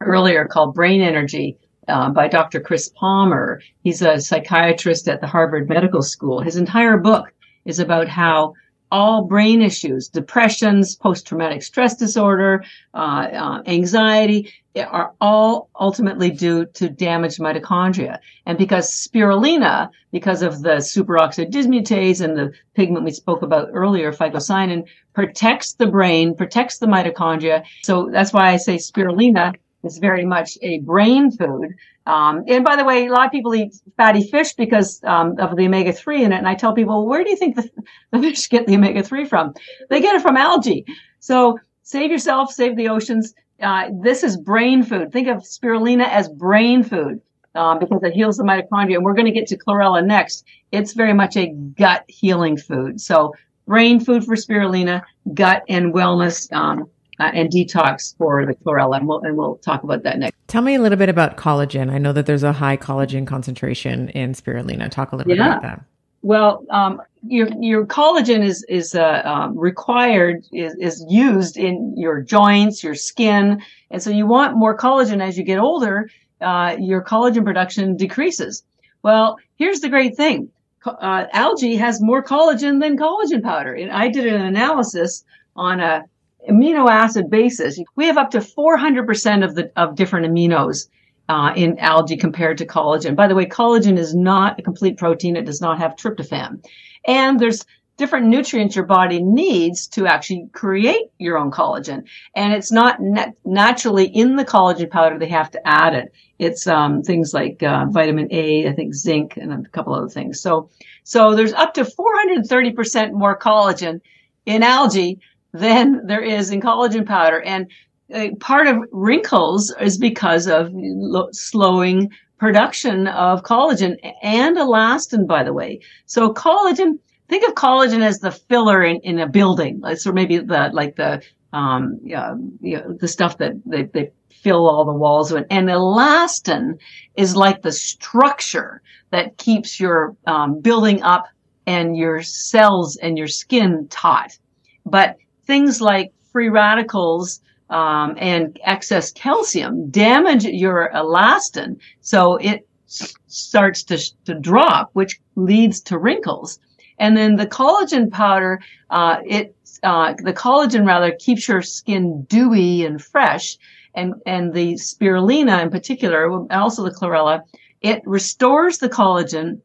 earlier called Brain Energy uh, by Dr. Chris Palmer. He's a psychiatrist at the Harvard Medical School. His entire book is about how all brain issues, depressions, post-traumatic stress disorder, uh, uh, anxiety, are all ultimately due to damaged mitochondria. And because spirulina, because of the superoxide dismutase and the pigment we spoke about earlier, phycocyanin, protects the brain, protects the mitochondria. So that's why I say spirulina is very much a brain food. Um, and by the way, a lot of people eat fatty fish because um, of the omega three in it. And I tell people, where do you think the, the fish get the omega three from? They get it from algae. So save yourself, save the oceans. Uh, this is brain food. Think of spirulina as brain food. Um, because it heals the mitochondria. And we're going to get to chlorella next. It's very much a gut healing food. So brain food for spirulina, gut and wellness. Um, uh, and detox for the chlorella. And we'll, and we'll talk about that next. Tell me a little bit about collagen. I know that there's a high collagen concentration in spirulina. Talk a little yeah. bit about that. Well, um, your your collagen is is uh, um, required is is used in your joints, your skin, and so you want more collagen as you get older. Uh, your collagen production decreases. Well, here's the great thing: uh, algae has more collagen than collagen powder. And I did an analysis on a amino acid basis, we have up to 400% of the of different aminos uh, in algae compared to collagen. By the way, collagen is not a complete protein; it does not have tryptophan, and there's different nutrients your body needs to actually create your own collagen. And it's not nat- naturally in the collagen powder; they have to add it. It's um, things like uh, vitamin A, I think zinc, and a couple other things. So, so there's up to 430% more collagen in algae than there is in collagen powder. And uh, part of wrinkles is because of lo- slowing production of collagen and elastin, by the way. So collagen, think of collagen as the filler in, in a building. So maybe the, like the, um, yeah, you know, the stuff that they, they fill all the walls with. And elastin is like the structure that keeps your um, building up and your cells and your skin taut. But things like free radicals um, and excess calcium damage your elastin, so it starts to, to drop, which leads to wrinkles. And then the collagen powder, uh, it uh, the collagen rather keeps your skin dewy and fresh, and and the spirulina in particular, also the chlorella, it restores the collagen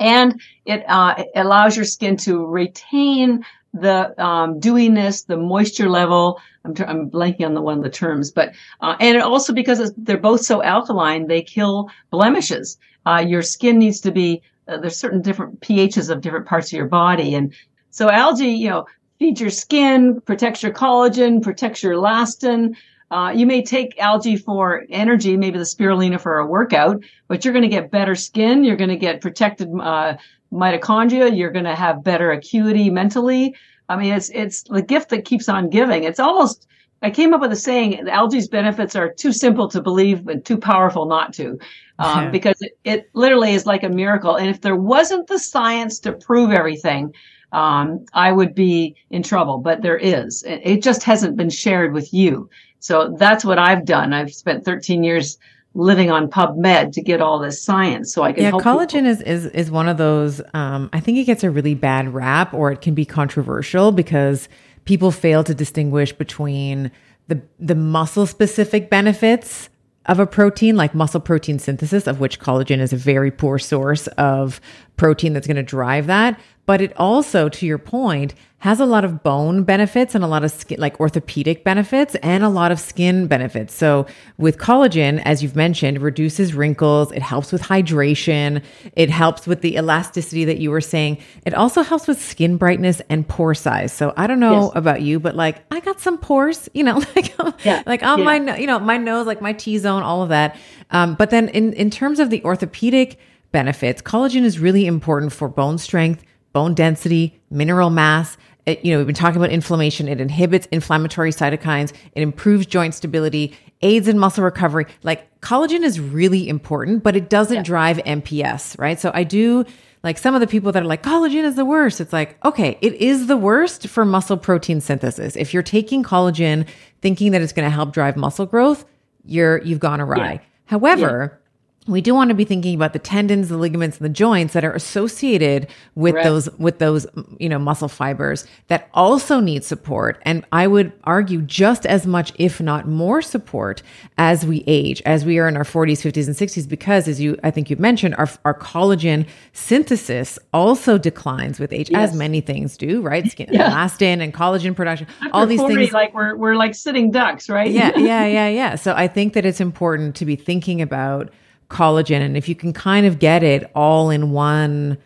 and it, uh, it allows your skin to retain the um, dewiness, the moisture level. I'm, t- I'm blanking on the one of the terms, but uh, and also because they're both so alkaline, they kill blemishes. Uh, your skin needs to be uh, there's certain different pHs of different parts of your body, and so algae, you know, feeds your skin, protects your collagen, protects your elastin. uh, you may take algae for energy, maybe the spirulina for a workout, but you're going to get better skin. You're going to get protected uh, mitochondria. You're going to have better acuity mentally. I mean, it's it's the gift that keeps on giving. It's almost I came up with a saying: algae's benefits are too simple to believe, but too powerful not to, um, yeah. because it, it literally is like a miracle. And if there wasn't the science to prove everything, um, I would be in trouble. But there is. It just hasn't been shared with you. So that's what I've done. I've spent 13 years living on PubMed to get all this science so I can yeah, collagen people. is, is is one of those um, I think it gets a really bad rap or it can be controversial because people fail to distinguish between the the muscle specific benefits of a protein like muscle protein synthesis of which collagen is a very poor source of protein that's going to drive that but it also to your point has a lot of bone benefits and a lot of skin, like orthopedic benefits and a lot of skin benefits. So with collagen, as you've mentioned, reduces wrinkles. It helps with hydration. It helps with the elasticity that you were saying. It also helps with skin brightness and pore size. So I don't know yes. about you, but like I got some pores, you know, like, yeah. like on yeah. my, you know, my nose, like my T zone, all of that. Um, but then in, in terms of the orthopedic benefits, collagen is really important for bone strength, bone density, mineral mass, it, you know, we've been talking about inflammation. It inhibits inflammatory cytokines. It improves joint stability, aids in muscle recovery. Like collagen is really important, but it doesn't yeah. drive MPS, right? So I do like some of the people that are like collagen is the worst. It's like, okay, it is the worst for muscle protein synthesis. If you're taking collagen thinking that it's going to help drive muscle growth, you're you've gone awry. Yeah. However, yeah we do want to be thinking about the tendons, the ligaments, and the joints that are associated with those with those you know muscle fibers that also need support. And I would argue just as much, if not more, support as we age, as we are in our 40s, 50s, and 60s, because as you I think you mentioned, our our collagen synthesis also declines with age, yes. as many things do, right? Skin yeah. elastin and collagen production, After all these 40, things. Like we're we're like sitting ducks, right? Yeah, yeah, yeah, yeah. So I think that it's important to be thinking about collagen. And if you can kind of get it all in one,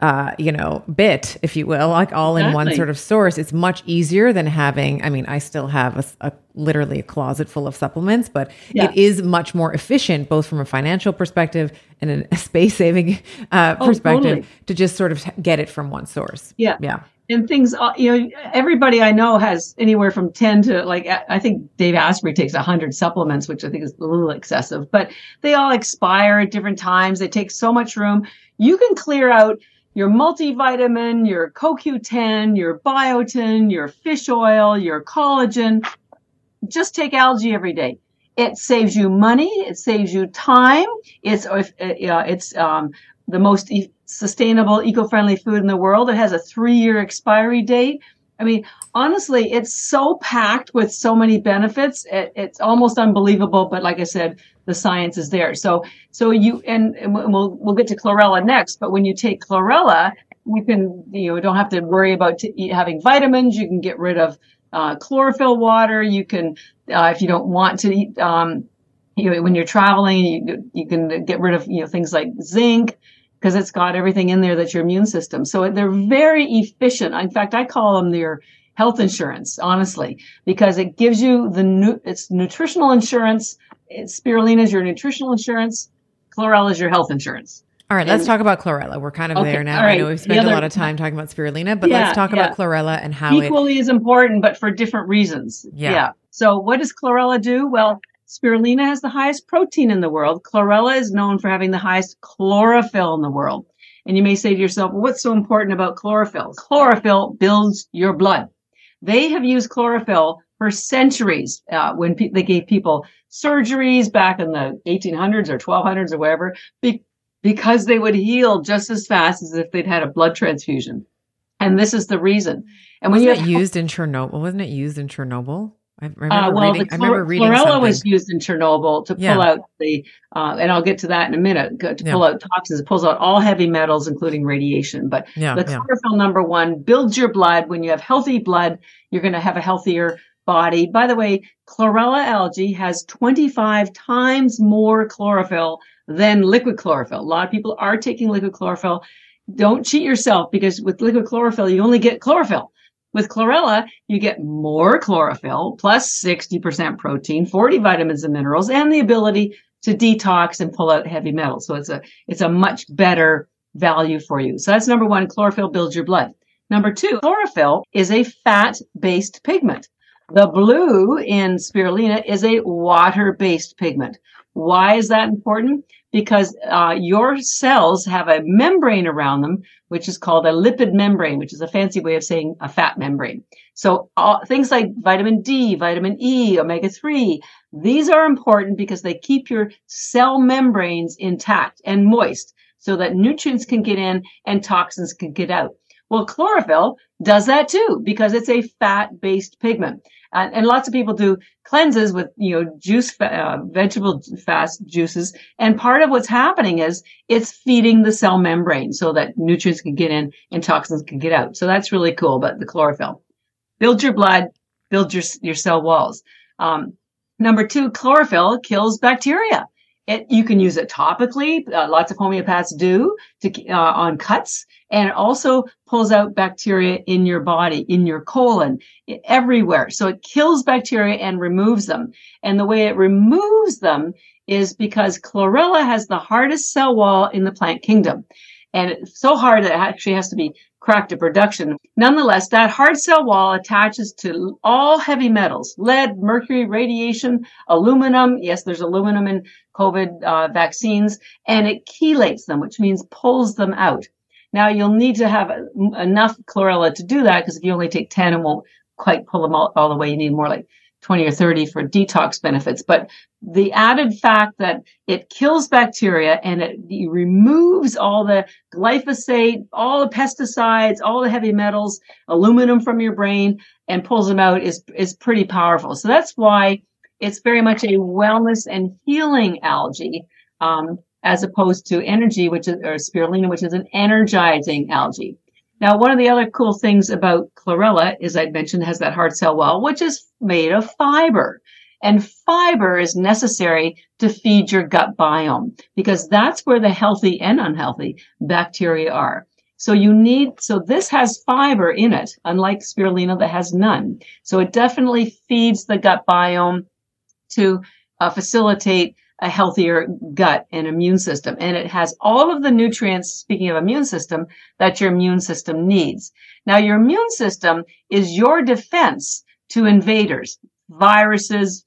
uh, you know, bit, if you will, like all exactly. in one sort of source, it's much easier than having. I mean, I still have a, a literally a closet full of supplements, but yeah. it is much more efficient, both from a financial perspective and a space saving uh, oh, perspective, totally. to just sort of get it from one source. Yeah, yeah and things uh, you know everybody i know has anywhere from 10 to like i think dave asprey takes 100 supplements which i think is a little excessive but they all expire at different times. They take so much room. You can clear out your multivitamin your coq10 your biotin your fish oil your collagen. Just take algae every day. It saves you money. It saves you time. It's uh, it's um, the most e- sustainable, eco-friendly food in the world. It has a three-year expiry date. I mean, honestly, it's so packed with so many benefits. It, it's almost unbelievable. But like I said, the science is there. So, so you and, and we'll we'll get to chlorella next. But when you take chlorella, you can you know don't have to worry about t- having vitamins. You can get rid of uh, chlorophyll water. You can uh, if you don't want to eat. Um, you know, when you're traveling, you, you can get rid of you know things like zinc because it's got everything in there that's your immune system. So they're very efficient. In fact, I call them their health insurance, honestly, because it gives you the new, it's nutritional insurance. It's, spirulina is your nutritional insurance. Chlorella is your health insurance. All right, and, let's talk about chlorella. We're kind of okay, there now. Right. I know we've spent other, a lot of time talking about spirulina, but yeah, let's talk yeah. about chlorella and how equally it, is important, but for different reasons. Yeah. yeah. So what does chlorella do? Well, Spirulina has the highest protein in the world. Chlorella is known for having the highest chlorophyll in the world. And you may say to yourself, well, what's so important about chlorophyll? Chlorophyll builds your blood. They have used chlorophyll for centuries uh, when pe- they gave people surgeries back in the 1800s or 1200s or whatever, be- because they would heal just as fast as if they'd had a blood transfusion. And this is the reason. And when wasn't you it used in Chernobyl, wasn't it used in Chernobyl? I remember uh, well, reading. I remember reading chlorella something. was used in Chernobyl to pull yeah. out the, uh, and I'll get to that in a minute. To yeah. pull out toxins, it pulls out all heavy metals, including radiation. But yeah, the chlorophyll number one builds your blood. When you have healthy blood, you're going to have a healthier body. By the way, chlorella algae has 25 times more chlorophyll than liquid chlorophyll. A lot of people are taking liquid chlorophyll. Don't cheat yourself because with liquid chlorophyll, you only get chlorophyll With chlorella, you get more chlorophyll plus 60% protein, 40 vitamins and minerals, and the ability to detox and pull out heavy metals. So it's a, it's a much better value for you. So that's number one, chlorophyll builds your blood. Number two, chlorophyll is a fat based pigment. The blue in spirulina is a water based pigment. Why is that important? Because uh, your cells have a membrane around them, which is called a lipid membrane, which is a fancy way of saying a fat membrane. So all, things like vitamin D, vitamin E, omega 3, these are important because they keep your cell membranes intact and moist so that nutrients can get in and toxins can get out. Well, chlorophyll does that too because it's a fat based pigment. Uh, and lots of people do cleanses with, you know, juice, uh, vegetable fast juices. And part of what's happening is it's feeding the cell membrane so that nutrients can get in and toxins can get out. So that's really cool. But the chlorophyll build your blood, build your, your cell walls. Um, number two, chlorophyll kills bacteria. It, you can use it topically. Uh, lots of homeopaths do to, uh, on cuts, and it also pulls out bacteria in your body, in your colon, everywhere. So it kills bacteria and removes them. And the way it removes them is because chlorella has the hardest cell wall in the plant kingdom. And it's so hard that it actually has to be cracked to production. Nonetheless, that hard cell wall attaches to all heavy metals, lead, mercury, radiation, aluminum. Yes, there's aluminum in COVID uh, vaccines and it chelates them, which means pulls them out. Now you'll need to have enough chlorella to do that because if you only take 10, it won't quite pull them all, all the way. You need more like 20 or 30 for detox benefits. But the added fact that it kills bacteria and it, removes all the glyphosate, all the pesticides, all the heavy metals, aluminum from your brain and pulls them out is, is pretty powerful. So that's why it's very much a wellness and healing algae. Um, as opposed to energy, which is, or spirulina, which is an energizing algae. Now, one of the other cool things about chlorella is I'd mentioned has that hard cell wall, which is made of fiber. And fiber is necessary to feed your gut biome because that's where the healthy and unhealthy bacteria are. So you need, so this has fiber in it, unlike spirulina that has none. So it definitely feeds the gut biome to uh, facilitate a healthier gut and immune system. And it has all of the nutrients, speaking of immune system, that your immune system needs. Now, your immune system is your defense to invaders, viruses,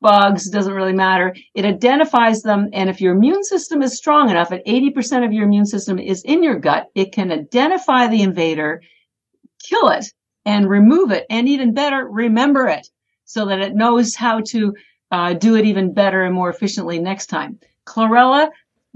bugs, doesn't really matter. It identifies them. And if your immune system is strong enough, at 80% of your immune system is in your gut, it can identify the invader, kill it, and remove it. And even better, remember it so that it knows how to uh, do it even better and more efficiently next time. Chlorella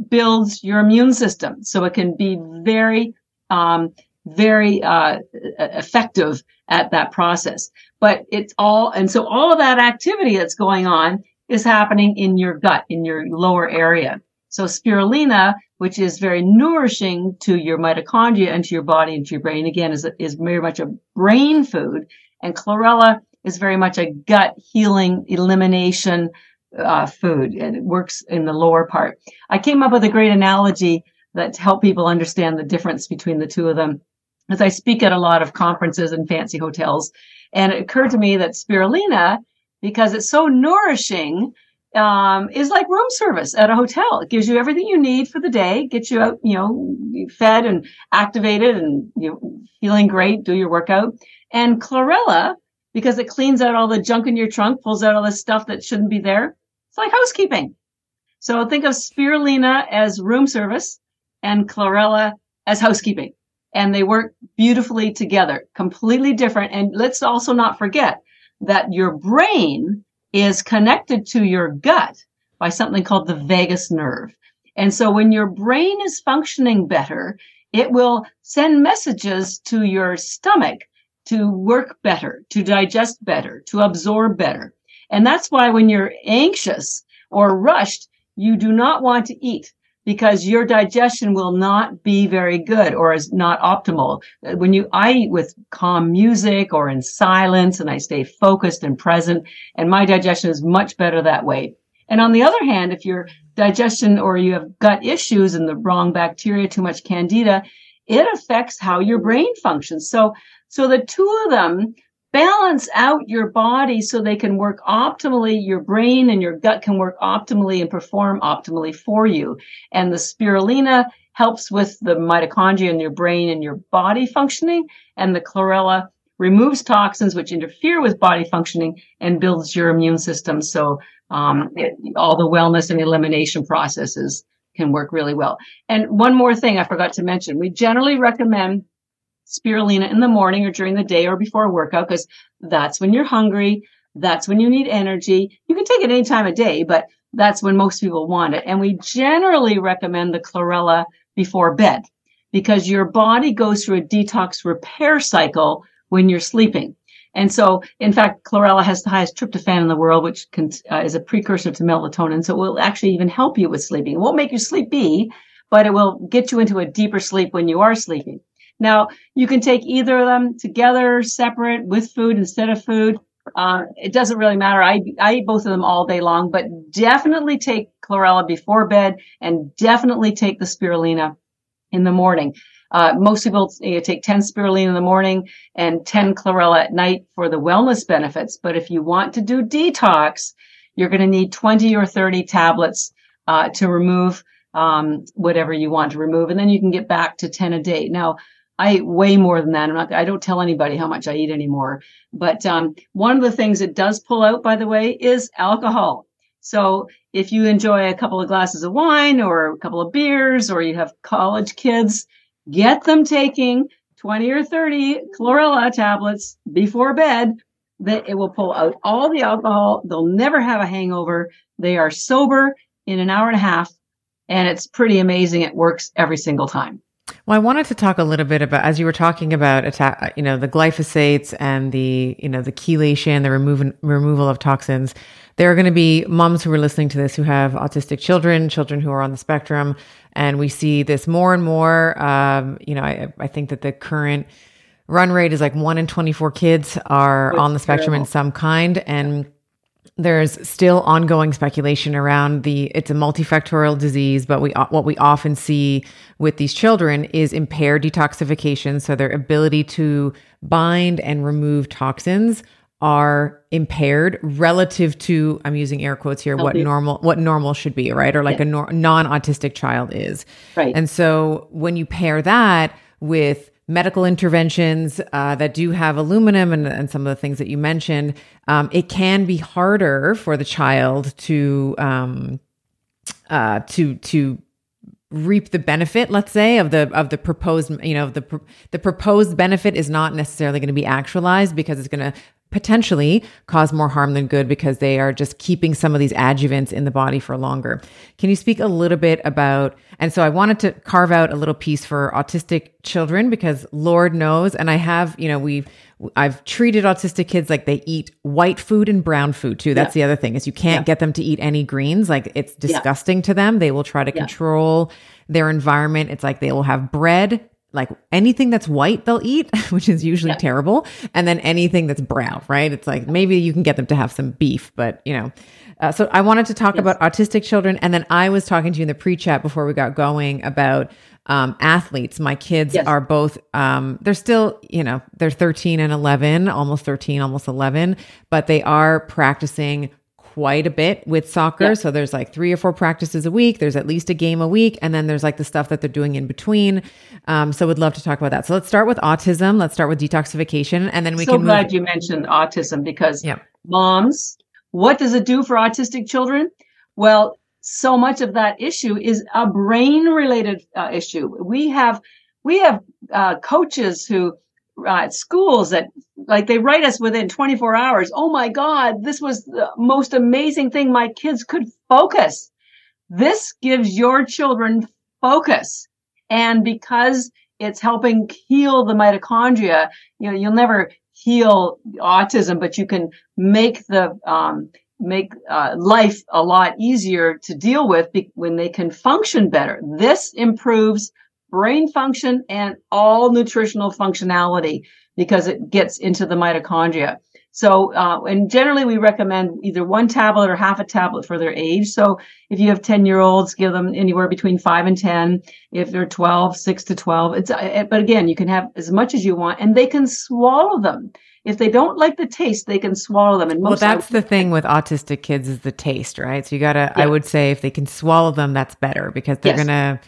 builds your immune system so it can be very, um, very uh, effective at that process. But it's all, and so all of that activity that's going on is happening in your gut, in your lower area. So spirulina, which is very nourishing to your mitochondria and to your body and to your brain, again, is, is very much a brain food. And chlorella is very much a gut healing elimination uh, food and it works in the lower part. I came up with a great analogy that to help people understand the difference between the two of them. As I speak at a lot of conferences and fancy hotels, and it occurred to me that spirulina, because it's so nourishing, um, is like room service at a hotel. It gives you everything you need for the day, gets you out, you know, fed and activated and you know, feeling great, do your workout. And chlorella because it cleans out all the junk in your trunk, pulls out all the stuff that shouldn't be there. It's like housekeeping. So think of spirulina as room service and chlorella as housekeeping. And they work beautifully together, completely different. And let's also not forget that your brain is connected to your gut by something called the vagus nerve. And so when your brain is functioning better, it will send messages to your stomach to work better, to digest better, to absorb better. And that's why when you're anxious or rushed, you do not want to eat because your digestion will not be very good or is not optimal. Uh, when you, I eat with calm music or in silence and I stay focused and present and my digestion is much better that way. And on the other hand, if your digestion or you have gut issues and the wrong bacteria, too much candida, it affects how your brain functions. So, so the two of them balance out your body so they can work optimally. Your brain and your gut can work optimally and perform optimally for you. And the spirulina helps with the mitochondria in your brain and your body functioning. And the chlorella removes toxins which interfere with body functioning and builds your immune system. So um, it, all the wellness and elimination processes can work really well. And one more thing I forgot to mention, we generally recommend spirulina in the morning or during the day or before a workout because that's when you're hungry. That's when you need energy. You can take it any time of day, but that's when most people want it. And we generally recommend the chlorella before bed because your body goes through a detox repair cycle when you're sleeping. And so, in fact, chlorella has the highest tryptophan in the world, which can, uh, is a precursor to melatonin. So it will actually even help you with sleeping. It won't make you sleepy, but it will get you into a deeper sleep when you are sleeping. Now, you can take either of them together, separate, with food, instead of food. Uh, it doesn't really matter. I, I eat both of them all day long, but definitely take chlorella before bed and definitely take the spirulina in the morning. Uh, most people you take 10 spirulina in the morning and 10 chlorella at night for the wellness benefits. But if you want to do detox, you're going to need 20 or 30 tablets uh, to remove um, whatever you want to remove, and then you can get back to 10 a day. Now, I eat way more than that. I'm not, I don't tell anybody how much I eat anymore. But um, one of the things it does pull out, by the way, is alcohol. So if you enjoy a couple of glasses of wine or a couple of beers, or you have college kids, get them taking 20 or 30 chlorella tablets before bed that it will pull out all the alcohol. They'll never have a hangover. They are sober in an hour and a half. And it's pretty amazing. It works every single time. Well, I wanted to talk a little bit about as you were talking about attack, you know, the glyphosates and the you know the chelation, the removal removal of toxins. There are going to be moms who are listening to this who have autistic children, children who are on the spectrum, and we see this more and more. Um, you know, I, I think that the current run rate is like one in twenty four kids are on the spectrum terrible. in some kind, and there's still ongoing speculation around the it's a multifactorial disease but we what we often see with these children is impaired detoxification so their ability to bind and remove toxins are impaired relative to i'm using air quotes here what normal what normal should be right? Or like yeah. a nor- non-autistic child is. Right. And so when you pair that with medical interventions uh, that do have aluminum and, and, some of the things that you mentioned, um, it can be harder for the child to um, uh, to to reap the benefit let's say of the of the proposed you know the the proposed benefit is not necessarily going to be actualized because it's going to potentially cause more harm than good because they are just keeping some of these adjuvants in the body for longer. Can you speak a little bit about and so I wanted to carve out a little piece for autistic children because Lord knows and I have, you know, we've I've treated autistic kids like they eat white food and brown food too. That's yeah. the other thing is you can't yeah. get them to eat any greens. Like it's disgusting yeah. to them. They will try to control their environment. It's like they will have bread like anything that's white they'll eat which is usually yeah. terrible and then anything that's brown right it's like maybe you can get them to have some beef but you know uh, so i wanted to talk yes. about autistic children and then i was talking to you in the pre-chat before we got going about um, athletes my kids yes. are both um, they're still you know they're 13 and 11 almost 13 almost 11 but they are practicing quite a bit with soccer. Yeah. So there's like three or four practices a week. There's at least a game a week. And then there's like the stuff that they're doing in between. Um, so would love to talk about that. So let's start with autism. Let's start with detoxification. And then we so can. So glad move- you mentioned autism because yeah. moms, what does it do for autistic children? Well, so much of that issue is a brain related uh, issue. We have, we have uh, coaches who uh, schools that like they write us within 24 hours. Oh my God, this was the most amazing thing. My kids could focus. This gives your children focus. And because it's helping heal the mitochondria, you know, you'll never heal autism, but you can make the, um, make uh, life a lot easier to deal with be- when they can function better. This improves brain function and all nutritional functionality because it gets into the mitochondria. So, uh, and generally we recommend either one tablet or half a tablet for their age. So if you have 10 year olds, give them anywhere between five and 10. If they're 12, six to 12. It's, uh, but again, you can have as much as you want and they can swallow them. If they don't like the taste, they can swallow them. And well, that's the thing with autistic kids is the taste, right? So you gotta. I would say if they can swallow them, that's better because they're yes. gonna,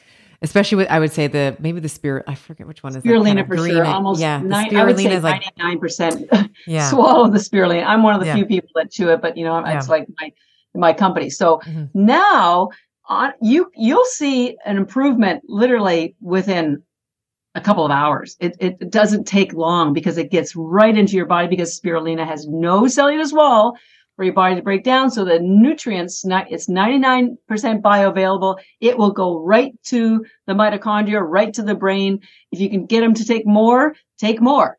especially with I would say the maybe the spirit I forget which one is spirulina kind of for green, sure almost yeah nine, I would say 99 percent yeah. swallow the spirulina I'm one of the yeah. few people that chew it but you know it's yeah. like my my company so mm-hmm. now on you you'll see an improvement literally within a couple of hours. It, it doesn't take long because it gets right into your body because spirulina has no cellulose wall for your body to break down. So the nutrients, it's 99% bioavailable. It will go right to the mitochondria, right to the brain. If you can get them to take more, take more.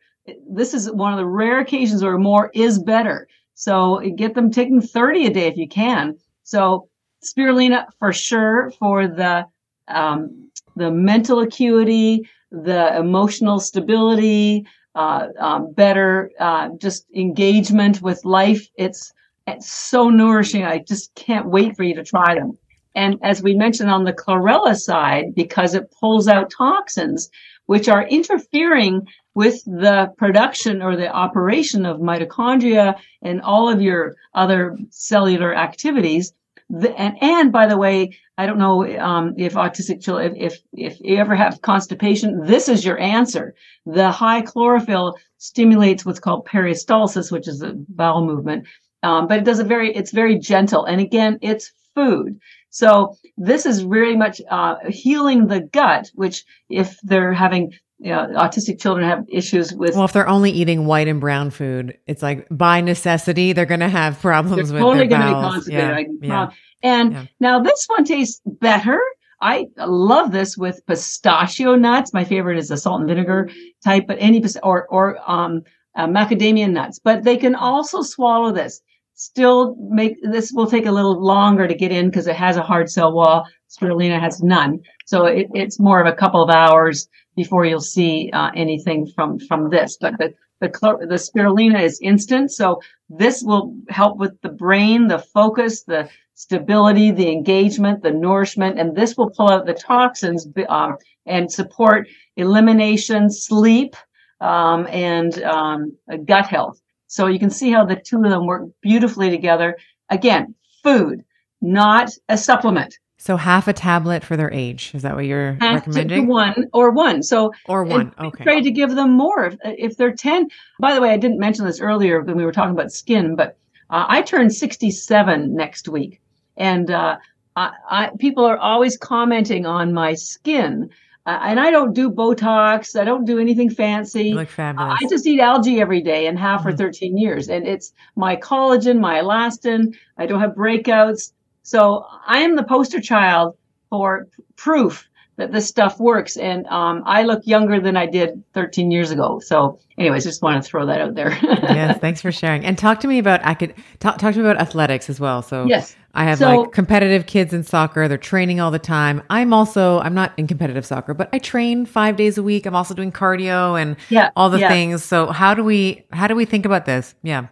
This is one of the rare occasions where more is better. So get them taking 30 a day if you can. So spirulina for sure for the, um, the mental acuity, the emotional stability, uh, um, better uh, just engagement with life. It's it's so nourishing. I just can't wait for you to try them. And as we mentioned on the chlorella side, because it pulls out toxins, which are interfering with the production or the operation of mitochondria and all of your other cellular activities. The, and, and by the way, I don't know um, if autistic children, if, if, if you ever have constipation, this is your answer. The high chlorophyll stimulates what's called peristalsis, which is a bowel movement, um, but it does a very, it's very gentle. And again, it's food. So this is very much uh, healing the gut, which if they're having you know, autistic children have issues with. Well, if they're only eating white and brown food, it's like by necessity they're going to have problems they're with totally their bowels. Yeah, yeah. And yeah. now this one tastes better. I love this with pistachio nuts. My favorite is the salt and vinegar type, but any or or um, uh, macadamia nuts. But they can also swallow this still make this will take a little longer to get in because it has a hard cell wall. Spirulina has none, so it, it's more of a couple of hours before you'll see uh, anything from from this. But the the the spirulina is instant, so this will help with the brain, the focus, the stability, the engagement, the nourishment, and this will pull out the toxins um, and support elimination, sleep, um, and um, gut health. So you can see how the two of them work beautifully together. Again, food, not a supplement. So half a tablet for their age. Is that what you're half recommending? one or one. So or one. Okay. Try to give them more if, if they're 10. By the way, I didn't mention this earlier when we were talking about skin, but uh, I turn 67 next week. And uh, I, I, people are always commenting on my skin. Uh, and I don't do Botox. I don't do anything fancy. You look fabulous. I just eat algae every day and have mm-hmm. for 13 years. And it's my collagen, my elastin. I don't have breakouts. So I am the poster child for proof that this stuff works. And um, I look younger than I did 13 years ago. So, anyways, just want to throw that out there. yes, thanks for sharing. And talk to me about I could talk, talk to me about athletics as well. So, yes, I have so, like competitive kids in soccer. They're training all the time. I'm also I'm not in competitive soccer, but I train five days a week. I'm also doing cardio and yeah, all the yeah. things. So, how do we how do we think about this? Yeah.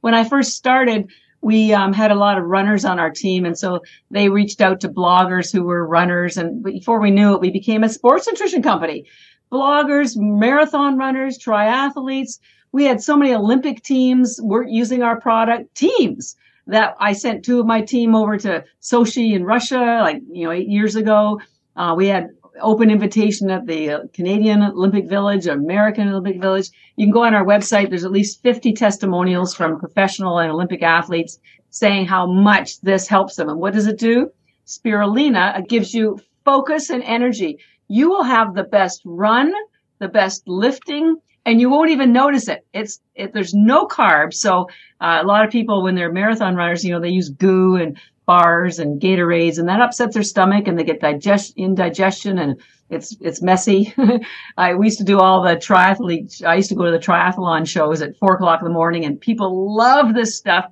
When I first started, we um, had a lot of runners on our team. And so they reached out to bloggers who were runners. And before we knew it, we became a sports nutrition company. Bloggers, marathon runners, triathletes. We had so many Olympic teams were using our product teams that I sent two of my team over to Sochi in Russia, like, you know, eight years ago. Uh, we had open invitation at the uh, Canadian Olympic Village, American Olympic Village. You can go on our website. There's at least 50 testimonials from professional and Olympic athletes saying how much this helps them. And what does it do? Spirulina gives you focus and energy. You will have the best run, the best lifting, and you won't even notice it. It's it, there's no carbs. So uh, a lot of people, when they're marathon runners, you know, they use goo and bars and Gatorades, and that upsets their stomach, and they get digest indigestion, and it's it's messy. I we used to do all the triathlete. I used to go to the triathlon shows at four o'clock in the morning, and people love this stuff.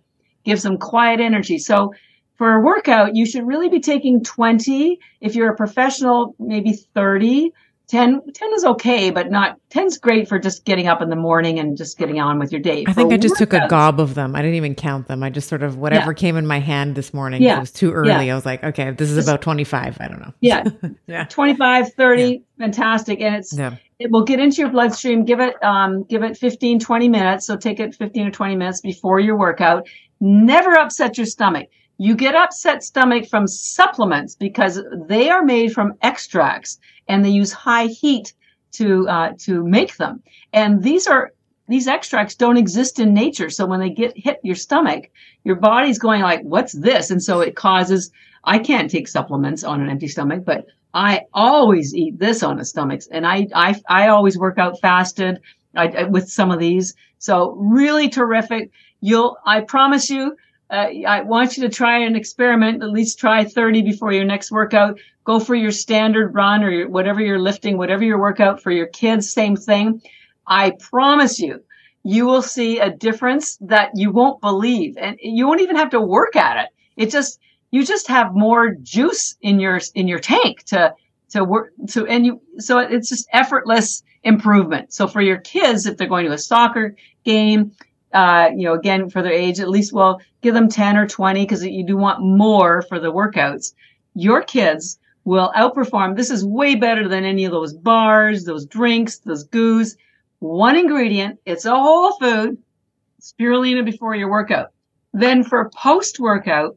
Gives them quiet energy. So for a workout, you should really be taking 20. If you're a professional, maybe 30 10, 10 is okay, but not 10's great for just getting up in the morning and just getting on with your day. I think I just took a gob of them. I didn't even count them. I just sort of whatever came in my hand this morning. Yeah. It was too early. Yeah. I was like, okay, this is Just- about 25. I don't know. Yeah, Yeah. 25, 30, fantastic. And it's, Yeah. it will get into your bloodstream. Give it, um, give it 15, 20 minutes. So take it 15 or 20 minutes before your workout. Never upset your stomach. You get upset stomach from supplements because they are made from extracts and they use high heat to, uh, to make them. And these are, these extracts don't exist in nature. So when they get hit your stomach, your body's going like, what's this? And so it causes, I can't take supplements on an empty stomach, but I always eat this on a stomach, and I I I always work out fasted I, I- with some of these. So really terrific. You'll I promise you. Uh, I want you to try an experiment. At least try 30 before your next workout. Go for your standard run or your, whatever you're lifting, whatever your workout for your kids. Same thing. I promise you, you will see a difference that you won't believe, and you won't even have to work at it. It just you just have more juice in your in your tank to to work to and you so it's just effortless improvement so for your kids if they're going to a soccer game uh you know again for their age at least well give them 10 or 20 because you do want more for the workouts your kids will outperform this is way better than any of those bars those drinks those goos one ingredient it's a whole food spirulina before your workout then for post workout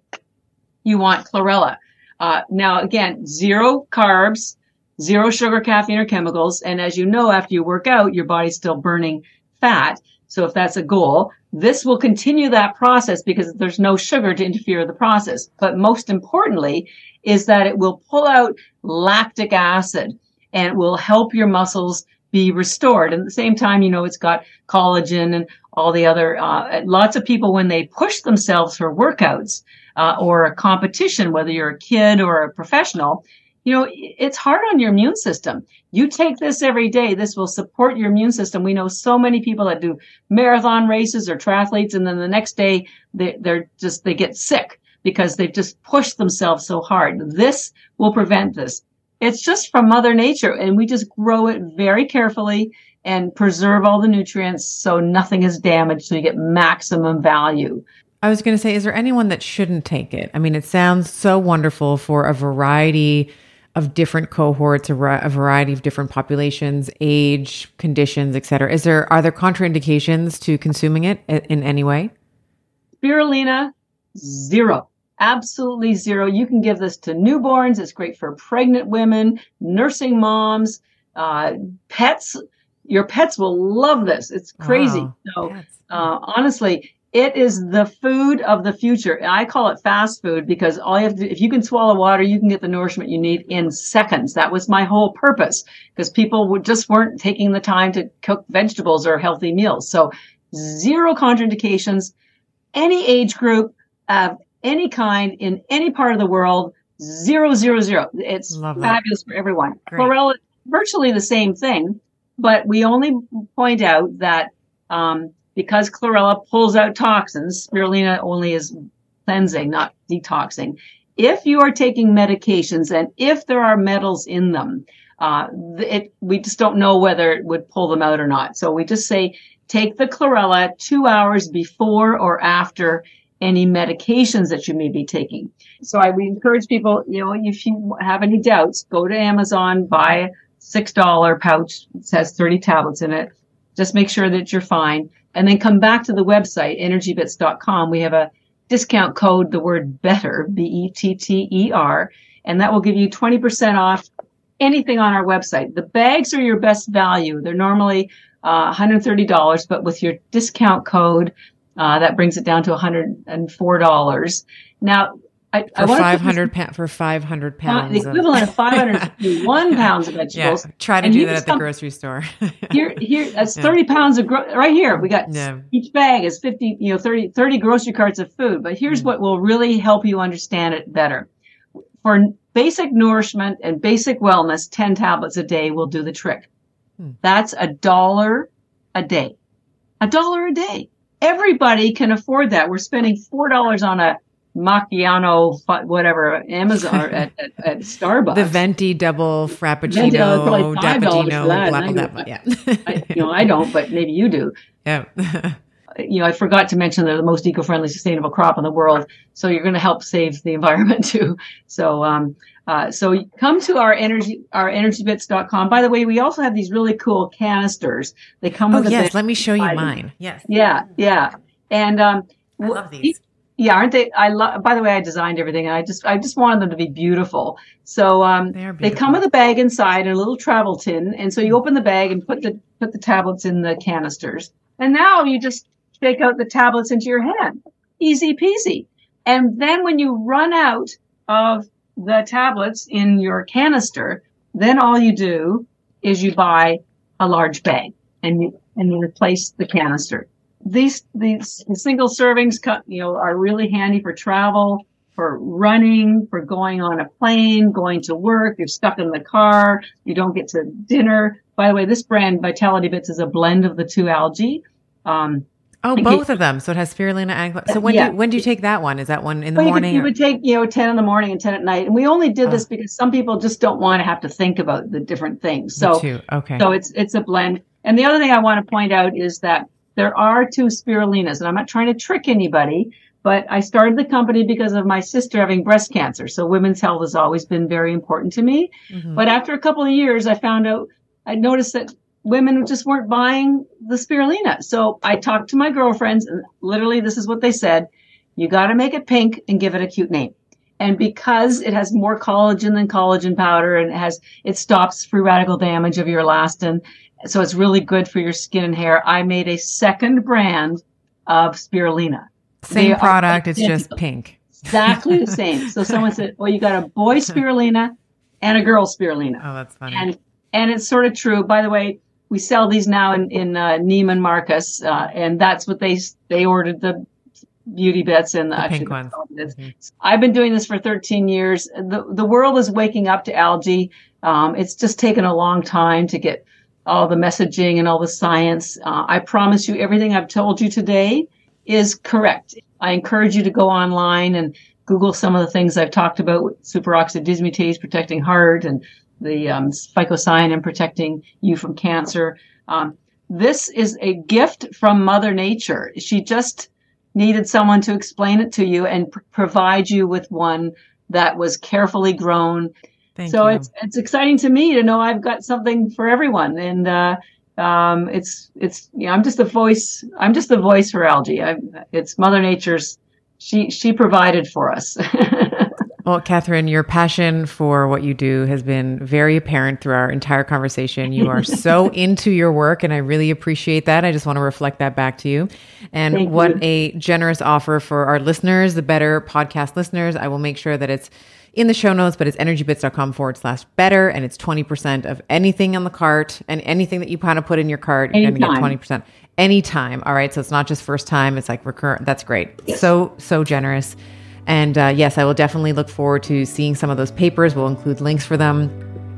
you want chlorella. Uh, now, again, zero carbs, zero sugar, caffeine, or chemicals. And as you know, after you work out, your body's still burning fat. So if that's a goal, this will continue that process because there's no sugar to interfere with the process. But most importantly is that it will pull out lactic acid and it will help your muscles be restored. And at the same time, you know, it's got collagen and all the other, uh, lots of people when they push themselves for workouts, uh, or a competition, whether you're a kid or a professional, you know, it's hard on your immune system. You take this every day. This will support your immune system. We know so many people that do marathon races or triathletes, and then the next day they, they're just, they get sick because they've just pushed themselves so hard. This will prevent this. It's just from Mother Nature, and we just grow it very carefully and preserve all the nutrients so nothing is damaged, so you get maximum value. I was going to say, is there anyone that shouldn't take it? I mean, it sounds so wonderful for a variety of different cohorts, a, ri- a variety of different populations, age, conditions, et cetera. Is there are there contraindications to consuming it in any way? Spirulina, zero. Absolutely zero. You can give this to newborns. It's great for pregnant women, nursing moms, uh, pets. Your pets will love this. It's crazy. Wow. So, uh, honestly, it is the food of the future. I call it fast food because all you have to do, if you can swallow water, you can get the nourishment you need in seconds. That was my whole purpose because people would just weren't taking the time to cook vegetables or healthy meals. So zero contraindications, any age group of any kind in any part of the world, zero, zero, zero. It's Love that. fabulous for everyone. Great. Chlorella, virtually the same thing, but we only point out that um, because chlorella pulls out toxins, spirulina only is cleansing, not detoxing. If you are taking medications and if there are metals in them, uh, it, we just don't know whether it would pull them out or not. So we just say take the chlorella two hours before or after any medications that you may be taking. So I we encourage people, you know, if you have any doubts, go to Amazon, buy a six dollar pouch. It has 30 tablets in it. Just make sure that you're fine. And then come back to the website, energybits.com. We have a discount code, the word better, B-E-T-T-E-R, and that will give you 20% off anything on our website. The bags are your best value. They're normally uh, $130, but with your discount code, uh, that brings it down to $104. Now, I, I For five hundred pa- for five hundred pounds. the equivalent of five hundred one pounds of vegetables. yeah, try to And do that at the grocery store. Here, here, that's Yeah. 30 pounds of, gro- right here, we got Yeah. each bag is 50, you know, 30, 30 grocery carts of food. But here's Mm. what will really help you understand it better. For basic nourishment and basic wellness, 10 tablets a day will do the trick. Hmm. That's a dollar a day. A dollar a day. Everybody can afford that. We're spending $4 on a macchiato, whatever, Amazon at, at, at, Starbucks. The venti double frappuccino, cappuccino, blah, blah, blah. Yeah. I, you know, I don't, but maybe you do. Yeah. you know, I forgot to mention they're the most eco-friendly, sustainable crop in the world. So you're going to help save the environment too. So, um, uh, so come to our energy, our energybits.com. By the way, we also have these really cool canisters. They come oh, with yes. Let me show you mine. Yes. Yeah. Yeah. And, um, I love these. Yeah, aren't they? I love. By the way, I designed everything, and I just, I just wanted them to be beautiful. So, um, they, they come with a bag inside and a little travel tin, and so you open the bag and put the put the tablets in the canisters, and now you just shake out the tablets into your hand, easy peasy. And then when you run out of the tablets in your canister, then all you do is you buy a large bag and you, and you replace the canister. These, these single servings, cut you know, are really handy for travel, for running, for going on a plane, going to work. You're stuck in the car. You don't get to dinner. By the way, this brand Vitality Bits is a blend of the two algae. Um, Oh, both of them. So it has spirulina and so when yeah. do you, when do you take that one? Is that one in the well, morning? You, could, you would take you know ten in the morning and ten at night, and we only did oh. this because some people just don't want to have to think about the different things. So okay, so it's it's a blend. And the other thing I want to point out is that there are two spirulinas, and I'm not trying to trick anybody, but I started the company because of my sister having breast cancer. So women's health has always been very important to me. Mm-hmm. But after a couple of years, I found out I noticed that women just weren't buying the spirulina. So I talked to my girlfriends and literally this is what they said. You got to make it pink and give it a cute name. And because it has more collagen than collagen powder and it has, it stops free radical damage of your elastin. So it's really good for your skin and hair. I made a second brand of spirulina. Same they product. It's just pink. Exactly the same. So someone said, well, you got a boy spirulina and a girl spirulina. Oh, that's funny. And, and it's sort of true. By the way, we sell these now in in uh, Neiman Marcus, uh, and that's what they they ordered the beauty bits and the, the pink ones. Mm-hmm. I've been doing this for 13 years. The the world is waking up to algae. Um, it's just taken a long time to get all the messaging and all the science. Uh, I promise you, everything I've told you today is correct. I encourage you to go online and Google some of the things I've talked about: superoxide dismutase protecting heart and the um, phycocyanin protecting you from cancer. Um, this is a gift from Mother Nature. She just needed someone to explain it to you and pr- provide you with one that was carefully grown. Thank so you. it's it's exciting to me to know I've got something for everyone, and uh, um, it's it's you know I'm just a voice. I'm just the voice for algae. I, it's Mother Nature's. She she provided for us. Well, Catharine, your passion for what you do has been very apparent through our entire conversation. You are so into your work, and I really appreciate that. I just want to reflect that back to you. And Thank what you. a generous offer for our listeners, the better podcast listeners. I will make sure that it's in the show notes, but it's energybits.com forward slash better. And it's 20% of anything on the cart and anything that you kind of put in your cart, you're going to get 20% anytime. All right. So it's not just first time, it's like recurrent. That's great. Yes. So, so generous. And uh, yes, I will definitely look forward to seeing some of those papers. We'll include links for them.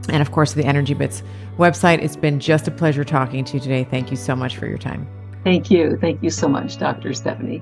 And of course, the ENERGYbits website. It's been just a pleasure talking to you today. Thank you so much for your time. Thank you. Thank you so much, Dr. Stephanie.